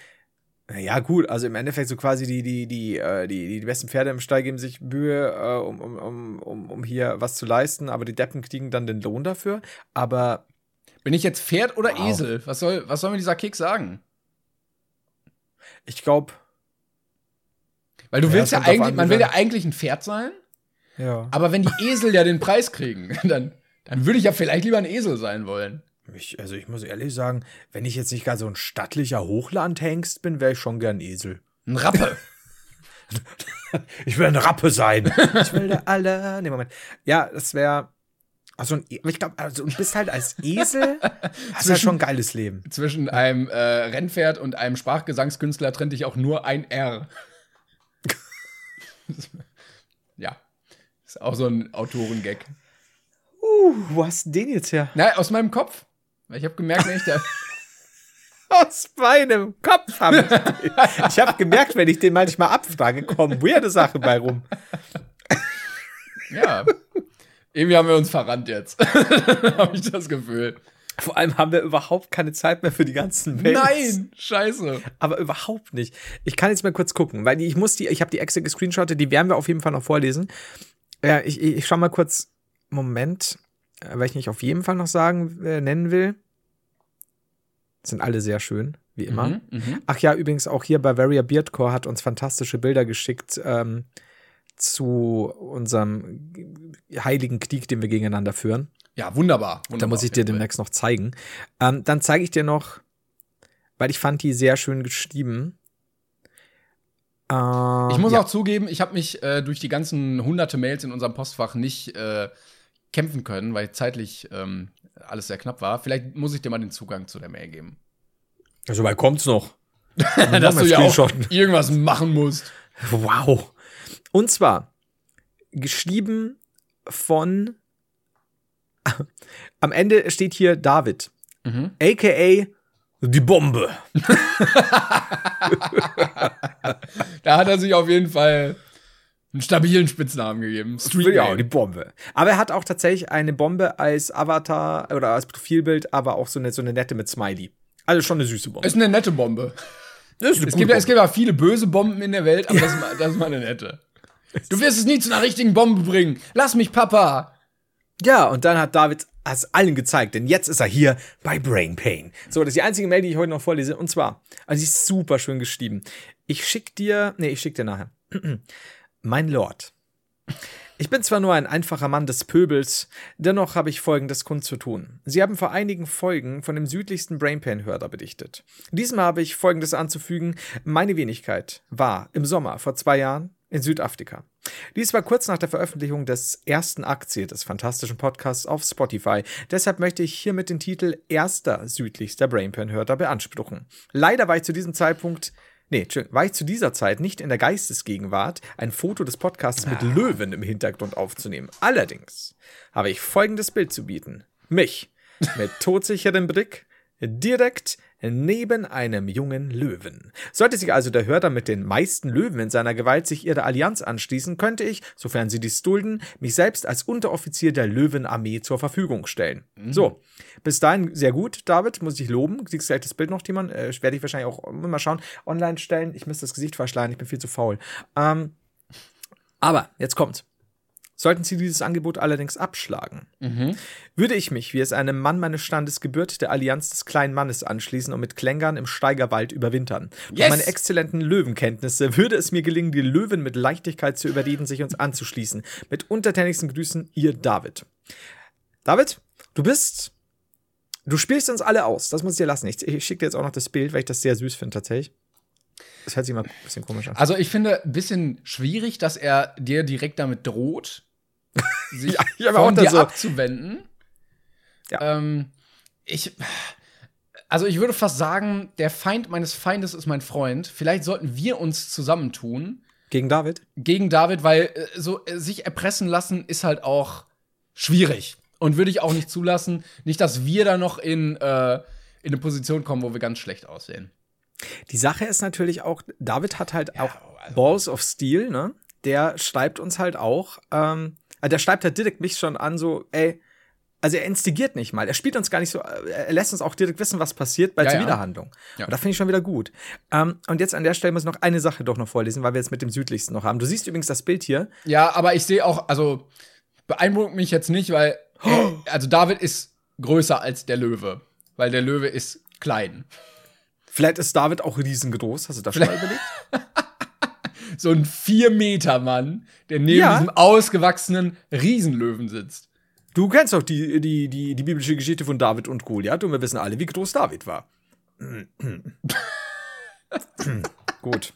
B: Naja, gut, also im Endeffekt so quasi die, die, die, äh, die, die besten Pferde im Stall geben sich Mühe, äh, um, um, um, um, um hier was zu leisten, aber die Deppen kriegen dann den Lohn dafür. Aber
A: Bin ich jetzt Pferd oder
B: Wow.
A: Esel? Was soll, was soll mir dieser Keks sagen?
B: Ich glaube,
A: Weil du
B: Ja,
A: willst ja eigentlich,
B: an,
A: man will ja eigentlich ein Pferd sein,
B: Ja.
A: aber wenn die Esel ja den Preis kriegen, dann, dann würde ich ja vielleicht lieber ein Esel sein wollen.
B: Ich, also ich muss ehrlich sagen, wenn ich jetzt nicht gerade so ein stattlicher Hochlandhengst bin, wäre ich schon gern Esel.
A: Ein Rappe.
B: Ich will ein Rappe sein. ich will der aller. Nee, Moment. Ja, das wäre. Also, ich glaube, also, du bist halt als Esel. Das ist halt schon ein geiles Leben.
A: Zwischen einem äh, Rennpferd und einem Sprachgesangskünstler trennt dich auch nur ein R. ja. Ist auch so ein Autorengag.
B: Uh, wo hast du den jetzt her?
A: Na, aus meinem Kopf. Ich habe gemerkt, wenn ich da.
B: Aus meinem Kopf habe ich den. Ich habe gemerkt, wenn ich den manchmal abfrage, kommen weirde Sachen bei rum.
A: Ja. Irgendwie haben wir uns verrannt jetzt. habe ich das Gefühl.
B: Vor allem haben wir überhaupt keine Zeit mehr für die ganzen Mails.
A: Nein! Scheiße.
B: Aber überhaupt nicht. Ich kann jetzt mal kurz gucken, weil ich muss die, ich habe die Excel gescreenshottet, die werden wir auf jeden Fall noch vorlesen. Ja, ich, ich, ich schau mal kurz. Moment, äh, weil ich nicht auf jeden Fall noch sagen, äh, nennen will. Sind alle sehr schön, wie immer.
A: Mhm, mhm.
B: Ach ja, übrigens auch hier bei Varia Beardcore hat uns fantastische Bilder geschickt ähm, zu unserem heiligen Krieg, den wir gegeneinander führen.
A: Ja, wunderbar. wunderbar
B: Da muss ich dir demnächst noch zeigen. Ähm, dann zeige ich dir noch, weil ich fand die sehr schön geschrieben. Äh,
A: Ich muss
B: ja.
A: auch zugeben, ich habe mich äh, durch die ganzen hunderte Mails in unserem Postfach nicht äh, kämpfen können, weil zeitlich ähm, alles sehr knapp war. Vielleicht muss ich dir mal den Zugang zu der Mail geben.
B: So weit kommt's noch.
A: Dass du ja auch irgendwas machen musst.
B: Wow. Und zwar geschrieben von am Ende steht hier David,
A: Mhm.
B: aka die Bombe.
A: Da hat er sich auf jeden Fall einen stabilen Spitznamen gegeben. Street
B: Ja, die Bombe. Aber er hat auch tatsächlich eine Bombe als Avatar oder als Profilbild, aber auch so eine, so eine nette mit Smiley. Also schon eine süße Bombe.
A: Ist eine nette Bombe.
B: Ist eine
A: Es gibt, ja- es
B: Bombe.
A: gibt ja viele böse Bomben in der Welt, aber das, ist mal, das ist mal eine nette. Du wirst es nie zu einer richtigen Bombe bringen. Lass mich, Papa.
B: Ja, und dann hat David es allen gezeigt, denn jetzt ist er hier bei Brain Pain. So, das ist die einzige Mail, die ich heute noch vorlese. Und zwar, also sie ist super schön geschrieben. Ich schick dir, nee, ich schick dir nachher. mein Lord. Ich bin zwar nur ein einfacher Mann des Pöbels, dennoch habe ich folgendes kundzutun. Sie haben vor einigen Folgen von dem südlichsten Brainpan-Hörer bedichtet. Diesmal habe ich folgendes anzufügen. Meine Wenigkeit war im Sommer vor zwei Jahren in Südafrika. Dies war kurz nach der Veröffentlichung des ersten Aktie des fantastischen Podcasts auf Spotify. Deshalb möchte ich hiermit den Titel erster südlichster Brainpan-Hörer beanspruchen. Leider war ich zu diesem Zeitpunkt Nee, war ich zu dieser Zeit nicht in der Geistesgegenwart, ein Foto des Podcasts mit Löwen im Hintergrund aufzunehmen. Allerdings habe ich folgendes Bild zu bieten. Mich mit todsicherem Blick direkt neben einem jungen Löwen. Sollte sich also der Hörer mit den meisten Löwen in seiner Gewalt sich ihrer Allianz anschließen, könnte ich, sofern sie dies dulden, mich selbst als Unteroffizier der Löwenarmee zur Verfügung stellen. So, bis dahin sehr gut, David, muss ich loben. Du siehst gleich das Bild noch, Timon. Äh, werde ich wahrscheinlich auch mal schauen, online stellen. Ich müsste das Gesicht verschleiern, ich bin viel zu faul. Ähm, aber, jetzt kommt's. Sollten Sie dieses Angebot allerdings abschlagen, würde ich mich, wie es einem Mann meines Standes gebührt, der Allianz des kleinen Mannes anschließen und mit Klängern im Steigerwald überwintern. Durch
A: Yes!
B: meine exzellenten Löwenkenntnisse würde es mir gelingen, die Löwen mit Leichtigkeit zu überreden, sich uns anzuschließen. Mit untertänigsten Grüßen, Ihr David. David, du bist. Du spielst uns alle aus. Das muss ich dir lassen. Ich, ich schicke dir jetzt auch noch das Bild, weil ich das sehr süß finde, tatsächlich. Das hört sich mal ein bisschen komisch an.
A: Also ich finde ein bisschen schwierig, dass er dir direkt damit droht, sich
B: Ja,
A: von dir
B: so-
A: abzuwenden.
B: Ja.
A: Ähm, ich, also ich würde fast sagen, der Feind meines Feindes ist mein Freund. Vielleicht sollten wir uns zusammentun
B: Gegen David?
A: gegen David, weil äh, so äh, sich erpressen lassen ist halt auch schwierig und würde ich auch nicht zulassen. Nicht, dass wir da noch in äh, in eine Position kommen, wo wir ganz schlecht aussehen.
B: Die Sache ist natürlich auch, David hat halt auch
A: also-
B: Balls of Steel, ne? Der schreibt uns halt auch, ähm, also der schreibt halt direkt mich schon an, so, ey, also er instigiert nicht mal. Er spielt uns gar nicht so, äh, er lässt uns auch direkt wissen, was passiert bei
A: Ja, ja.
B: Wiederhandlung.
A: Ja.
B: Und da finde ich schon wieder gut. Ähm, und jetzt an der Stelle muss ich noch eine Sache doch noch vorlesen, weil wir jetzt mit dem südlichsten noch haben. Du siehst übrigens das Bild hier.
A: Ja, aber ich sehe auch, also beeindruckt mich jetzt nicht, weil also David ist größer als der Löwe, weil der Löwe ist klein.
B: Vielleicht ist David auch riesengroß. Hast du das schon mal überlegt?
A: so ein vier Meter Mann, der neben
B: Ja.
A: diesem ausgewachsenen Riesenlöwen sitzt.
B: Du kennst doch die, die, die, die biblische Geschichte von David und Goliath und wir wissen alle, wie groß David war. gut.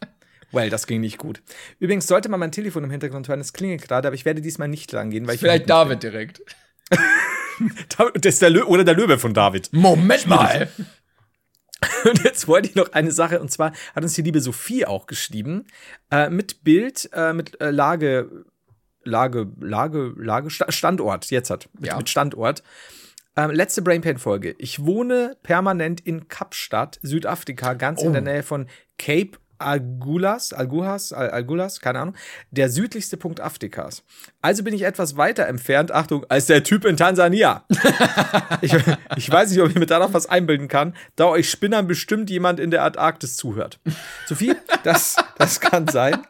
B: Well, das ging nicht gut. Übrigens sollte man mein Telefon im Hintergrund hören, es klingelt gerade, aber ich werde diesmal nicht dran gehen, weil ich.
A: Vielleicht David direkt.
B: Das ist der Lö oder der Löwe von David.
A: Moment mal.
B: Und jetzt wollte ich noch eine Sache, und zwar hat uns die liebe Sophie auch geschrieben, äh, mit Bild, äh, mit äh, Lage, Lage, Lage, Lage, Sta- Standort, jetzt hat, mit,
A: Ja.
B: mit Standort. Ähm, letzte Brainpain-Folge. Ich wohne permanent in Kapstadt, Südafrika, ganz in der Nähe von Cape Algulas, Alguhas, Al Algulas, keine Ahnung, der südlichste Punkt Afrikas. Also bin ich etwas weiter entfernt, Achtung, als der Typ in Tansania. ich, ich weiß nicht, ob ich mir da noch was einbilden kann, da euch Spinnern bestimmt jemand in der Antarktis zuhört. Sophie, das, das kann sein.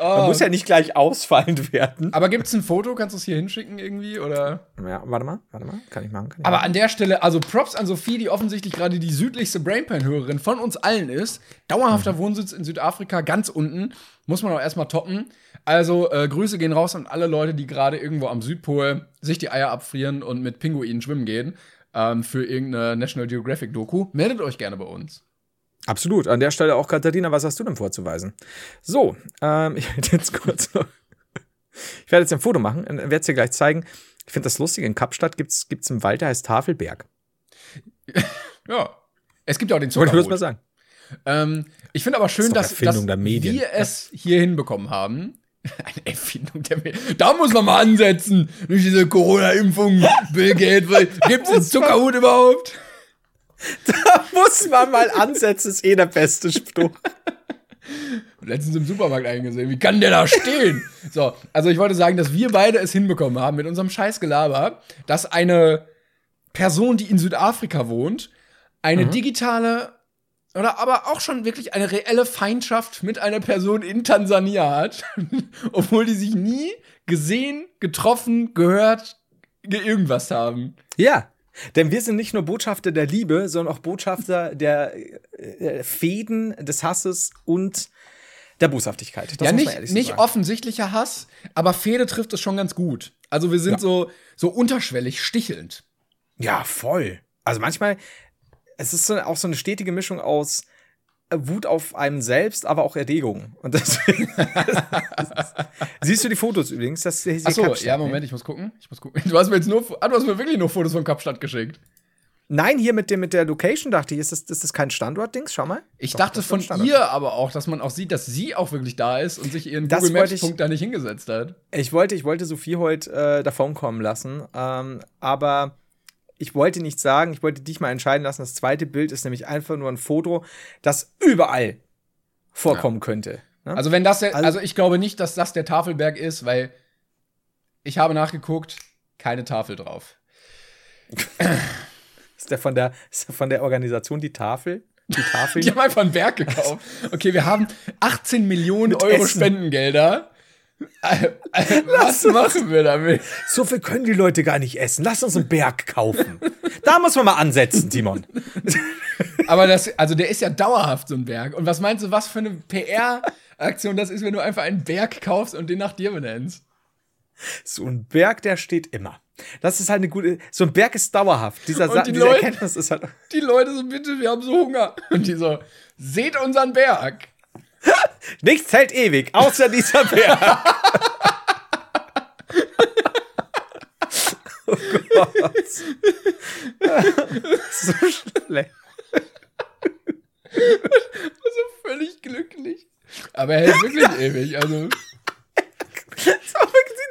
B: Man muss ja nicht gleich ausfallend werden.
A: Aber gibt's ein Foto? Kannst du es hier hinschicken irgendwie? Oder?
B: Ja, warte mal, warte mal, kann ich machen. Kann ich
A: Aber
B: machen.
A: an der Stelle, also Props an Sophie, die offensichtlich gerade die südlichste Brainpan-Hörerin von uns allen ist. Dauerhafter
B: Mhm.
A: Wohnsitz in Südafrika, ganz unten. Muss man auch erstmal toppen. Also äh, Grüße gehen raus an alle Leute, die gerade irgendwo am Südpol sich die Eier abfrieren und mit Pinguinen schwimmen gehen. Ähm, für irgendeine National Geographic-Doku. Meldet euch gerne bei uns.
B: Absolut. An der Stelle auch, Katharina, was hast du denn vorzuweisen? So, ähm, ich werde jetzt kurz noch. Ich werde jetzt ein Foto machen und werde es dir gleich zeigen. Ich finde das lustig. In Kapstadt gibt es einen Wald, der heißt Tafelberg.
A: Ja. Es gibt ja auch den
B: Wollte ich mal
A: Zuckerhut.
B: sagen.
A: Ähm, ich finde aber schön,
B: doch
A: dass, dass wir es hier hinbekommen haben. Eine Erfindung der Medien. Da muss man mal ansetzen. Durch diese Corona-Impfung. Bill Gates. Gibt es den Zuckerhut überhaupt?
B: Muss man mal ansetzen, ist eh der beste Spruch.
A: Letztens im Supermarkt eingesehen. Wie kann der da stehen? so, also ich wollte sagen, dass wir beide es hinbekommen haben mit unserem Scheißgelaber, dass eine Person, die in Südafrika wohnt, eine digitale oder aber auch schon wirklich eine reelle Feindschaft mit einer Person in Tansania hat, obwohl die sich nie gesehen, getroffen, gehört, ge- irgendwas haben.
B: Ja. Denn wir sind nicht nur Botschafter der Liebe, sondern auch Botschafter der äh, Fäden, des Hasses und der Boshaftigkeit. Das
A: ja, nicht, nicht
B: sagen.
A: offensichtlicher Hass, aber Fede trifft es schon ganz gut. Also wir sind
B: Ja.
A: so, so unterschwellig, stichelnd.
B: Ja, voll. Also manchmal, es ist so, auch so eine stetige Mischung aus äh, Wut auf einem selbst, aber auch Erregung. Und deswegen. Siehst du die Fotos übrigens? Das ist
A: Achso,
B: Kapstadt,
A: ja,
B: ne?
A: Moment, ich muss gucken. Ich muss gucken. Du hast mir jetzt nur, ah, du hast mir wirklich nur Fotos von Kapstadt geschickt.
B: Nein, hier mit, dem, mit der Location dachte ich, ist das, ist das kein Standort-Dings? Schau mal.
A: Ich
B: Doch,
A: dachte von ihr aber auch, dass man auch sieht, dass sie auch wirklich da ist und sich ihren
B: Das
A: Google
B: wollte
A: Maps
B: ich-
A: Punkt da nicht hingesetzt hat.
B: Ich wollte, ich wollte Sophie heute äh, davon kommen lassen, ähm, aber ich wollte nicht sagen, ich wollte dich mal entscheiden lassen. Das zweite Bild ist nämlich einfach nur ein Foto, das überall vorkommen könnte. Ne?
A: Also wenn das der,
B: Also-
A: also ich glaube nicht, dass das der Tafelberg ist, weil ich habe nachgeguckt, keine Tafel drauf.
B: ist der von der, ist der von der Organisation die Tafel? Die Tafel?
A: Die haben einfach einen Berg gekauft. Okay, wir haben 18 Millionen
B: Mit
A: Euro
B: Essen.
A: Spendengelder. Äh, äh, Was machen wir damit?
B: so viel können die Leute gar nicht essen. Lass uns einen Berg kaufen. da muss man mal ansetzen, Timon.
A: Aber das, also der ist ja dauerhaft so ein Berg. Und was meinst du, was für eine PR-Aktion das ist, wenn du einfach einen Berg kaufst und den nach dir benennst?
B: So ein Berg, der steht immer. Das ist halt eine gute. So ein Berg ist dauerhaft. Dieser, Sa
A: die
B: diese
A: Leute-
B: Erkenntnis ist halt.
A: Die Leute so, bitte, wir haben so Hunger. Und die so, seht unseren Berg.
B: Nichts hält ewig, außer dieser Berg. oh Gott. so schlecht.
A: So völlig glücklich. Aber er hält wirklich ewig. Also,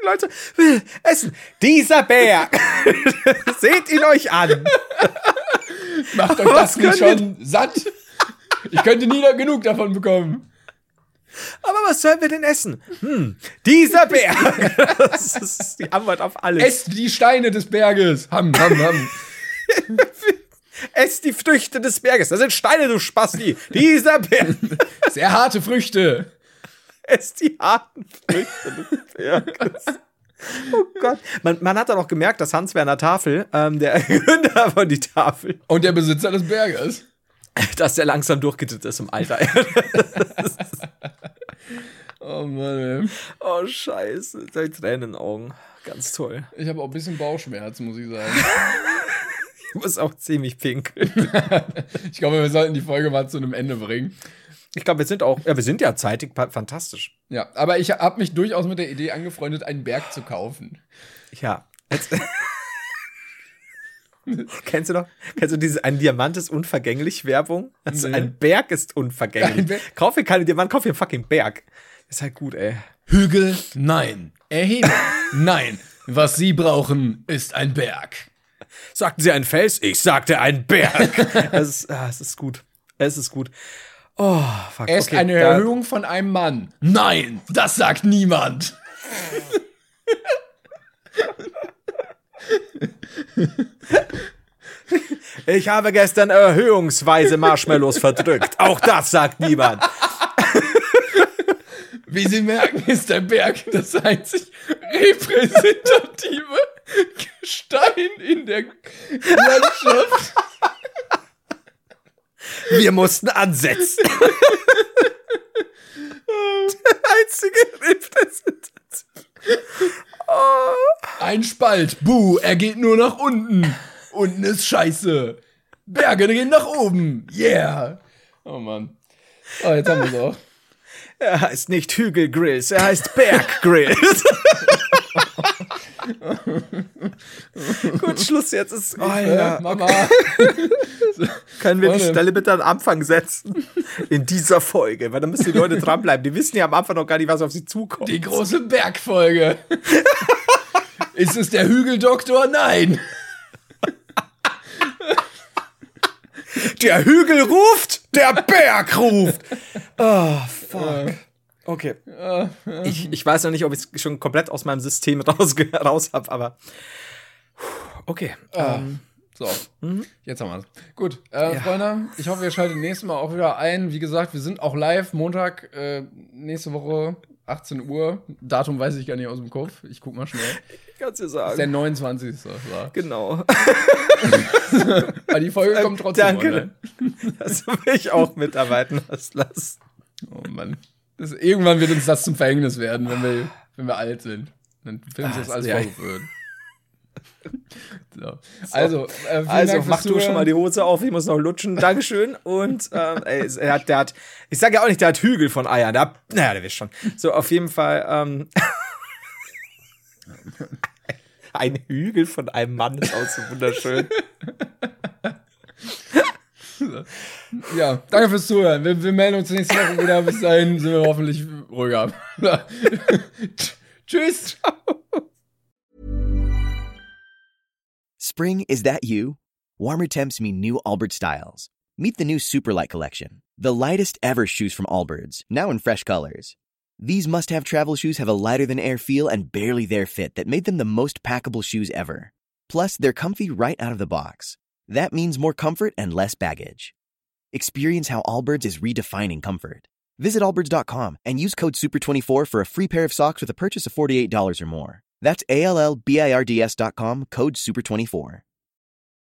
B: Leute will essen. Dieser Berg. Seht ihn euch an.
A: macht euch das nicht schon satt. Ich könnte nie genug davon bekommen.
B: Was sollen wir denn essen? Hm, dieser Berg. Das ist die Antwort auf alles.
A: Esst die Steine des Berges. Ham, ham, ham.
B: Ess die Früchte des Berges. Das sind Steine, du Spasti. Dieser Berg.
A: Sehr harte Früchte.
B: Ess die harten Früchte des Berges. Oh Gott. Man, man hat dann auch gemerkt, dass Hans-Werner Tafel, ähm, der Gründer von die Tafel,
A: Und der Besitzer des Berges.
B: Dass der langsam durchgedreht ist im Alter.
A: Oh Mann, ey.
B: oh, scheiße. Da Tränen in den Augen. Ganz toll.
A: Ich habe auch ein bisschen Bauchschmerz, muss ich sagen.
B: Ich muss auch ziemlich pinkeln.
A: Ich glaube, wir sollten die Folge mal zu einem Ende bringen.
B: Ich glaube, wir sind auch, ja, wir sind ja zeitig fantastisch.
A: Ja, aber ich habe mich durchaus mit der Idee angefreundet, einen Berg zu kaufen.
B: Ja. Jetzt, kennst du noch? Kennst du diese ein Diamant ist unvergänglich Werbung? Also
A: Nee.
B: ein Berg ist unvergänglich.
A: Berg-
B: Kauf dir keine Diamant, kauf dir einen fucking Berg. Ist halt gut, ey.
A: Hügel, nein. Erhebung, nein. Was Sie brauchen, ist ein Berg.
B: Sagten Sie ein Fels? Ich sagte ein Berg. es, ist, ah, es ist gut. Es ist gut. Oh, fuck.
A: Er ist
B: okay,
A: eine Erhöhung von einem Mann. Nein, das sagt niemand.
B: Ich habe gestern erhöhungsweise Marshmallows verdrückt. Auch das sagt niemand.
A: Wie Sie merken, ist der Berg das einzig repräsentative Gestein in der Landschaft.
B: Wir mussten ansetzen. Der einzige Repräsentation.
A: Ein Spalt, buh, er geht nur nach unten. Unten ist scheiße. Berge gehen nach oben. Yeah. Oh Mann. Oh, jetzt haben wir es auch.
B: Er heißt nicht Hügelgrills, er heißt Berggrills. Gut, Schluss jetzt ist. Oh,
A: Ja, Mama.
B: Können wir die. Stelle bitte am Anfang setzen? In dieser Folge, weil dann müssen die Leute dranbleiben. Die wissen ja am Anfang noch gar nicht, was auf sie zukommt.
A: Die große Bergfolge. Ist es der Hügeldoktor? Nein.
B: Der Hügel ruft, der Berg ruft. Oh, fuck. Okay. Ich, ich weiß noch nicht, ob ich es schon komplett aus meinem System raus, raus habe, aber. Okay. Ähm,
A: So, jetzt haben wir es. Gut, äh, Freunde, ich hoffe, ihr schaltet nächstes Mal auch wieder ein. Wie gesagt, wir sind auch live Montag, äh, nächste Woche, 18 Uhr. Datum weiß ich gar nicht aus dem Kopf. Ich guck mal schnell.
B: kannst du
A: Das ist der
B: sagen.
A: 29. So.
B: Genau.
A: Aber die Folge kommt trotzdem
B: Danke.
A: online.
B: Das will ich auch mitarbeiten lassen.
A: Oh Mann. Das, irgendwann wird uns das zum Verhängnis werden, wenn wir, wenn wir alt sind. Dann filmen sie uns
B: Ah,
A: alles
B: ja.
A: vorgeführt. So. Also, äh,
B: Also,
A: Dank
B: mach du schon
A: Zuhören.
B: mal die Hose auf, ich muss noch lutschen. Dankeschön. Und ähm, ey, er hat, der hat, ich sage ja auch nicht, der hat Hügel von Eiern. Der hat, naja, der wisst schon. So, auf jeden Fall. Ähm, ein Hügel von einem Mann ist auch so wunderschön.
A: Ja, danke fürs Zuhören. Wir, wir melden uns nächste Woche wieder. Bis dahin sind wir hoffentlich ruhiger. Tschüss.
E: Spring, is that you? Warmer temps mean new Allbirds styles. Meet the new Superlight collection, the lightest ever shoes from Allbirds, now in fresh colors. These must have travel shoes have a lighter than air feel and barely there fit that made them the most packable shoes ever. Plus, they're comfy right out of the box. That means more comfort and less baggage. Experience how Allbirds is redefining comfort. Visit allbirds.com and use code SUPER24 for a free pair of socks with a purchase of $48 or more. That's A L L B I R D S dot code SUPER24.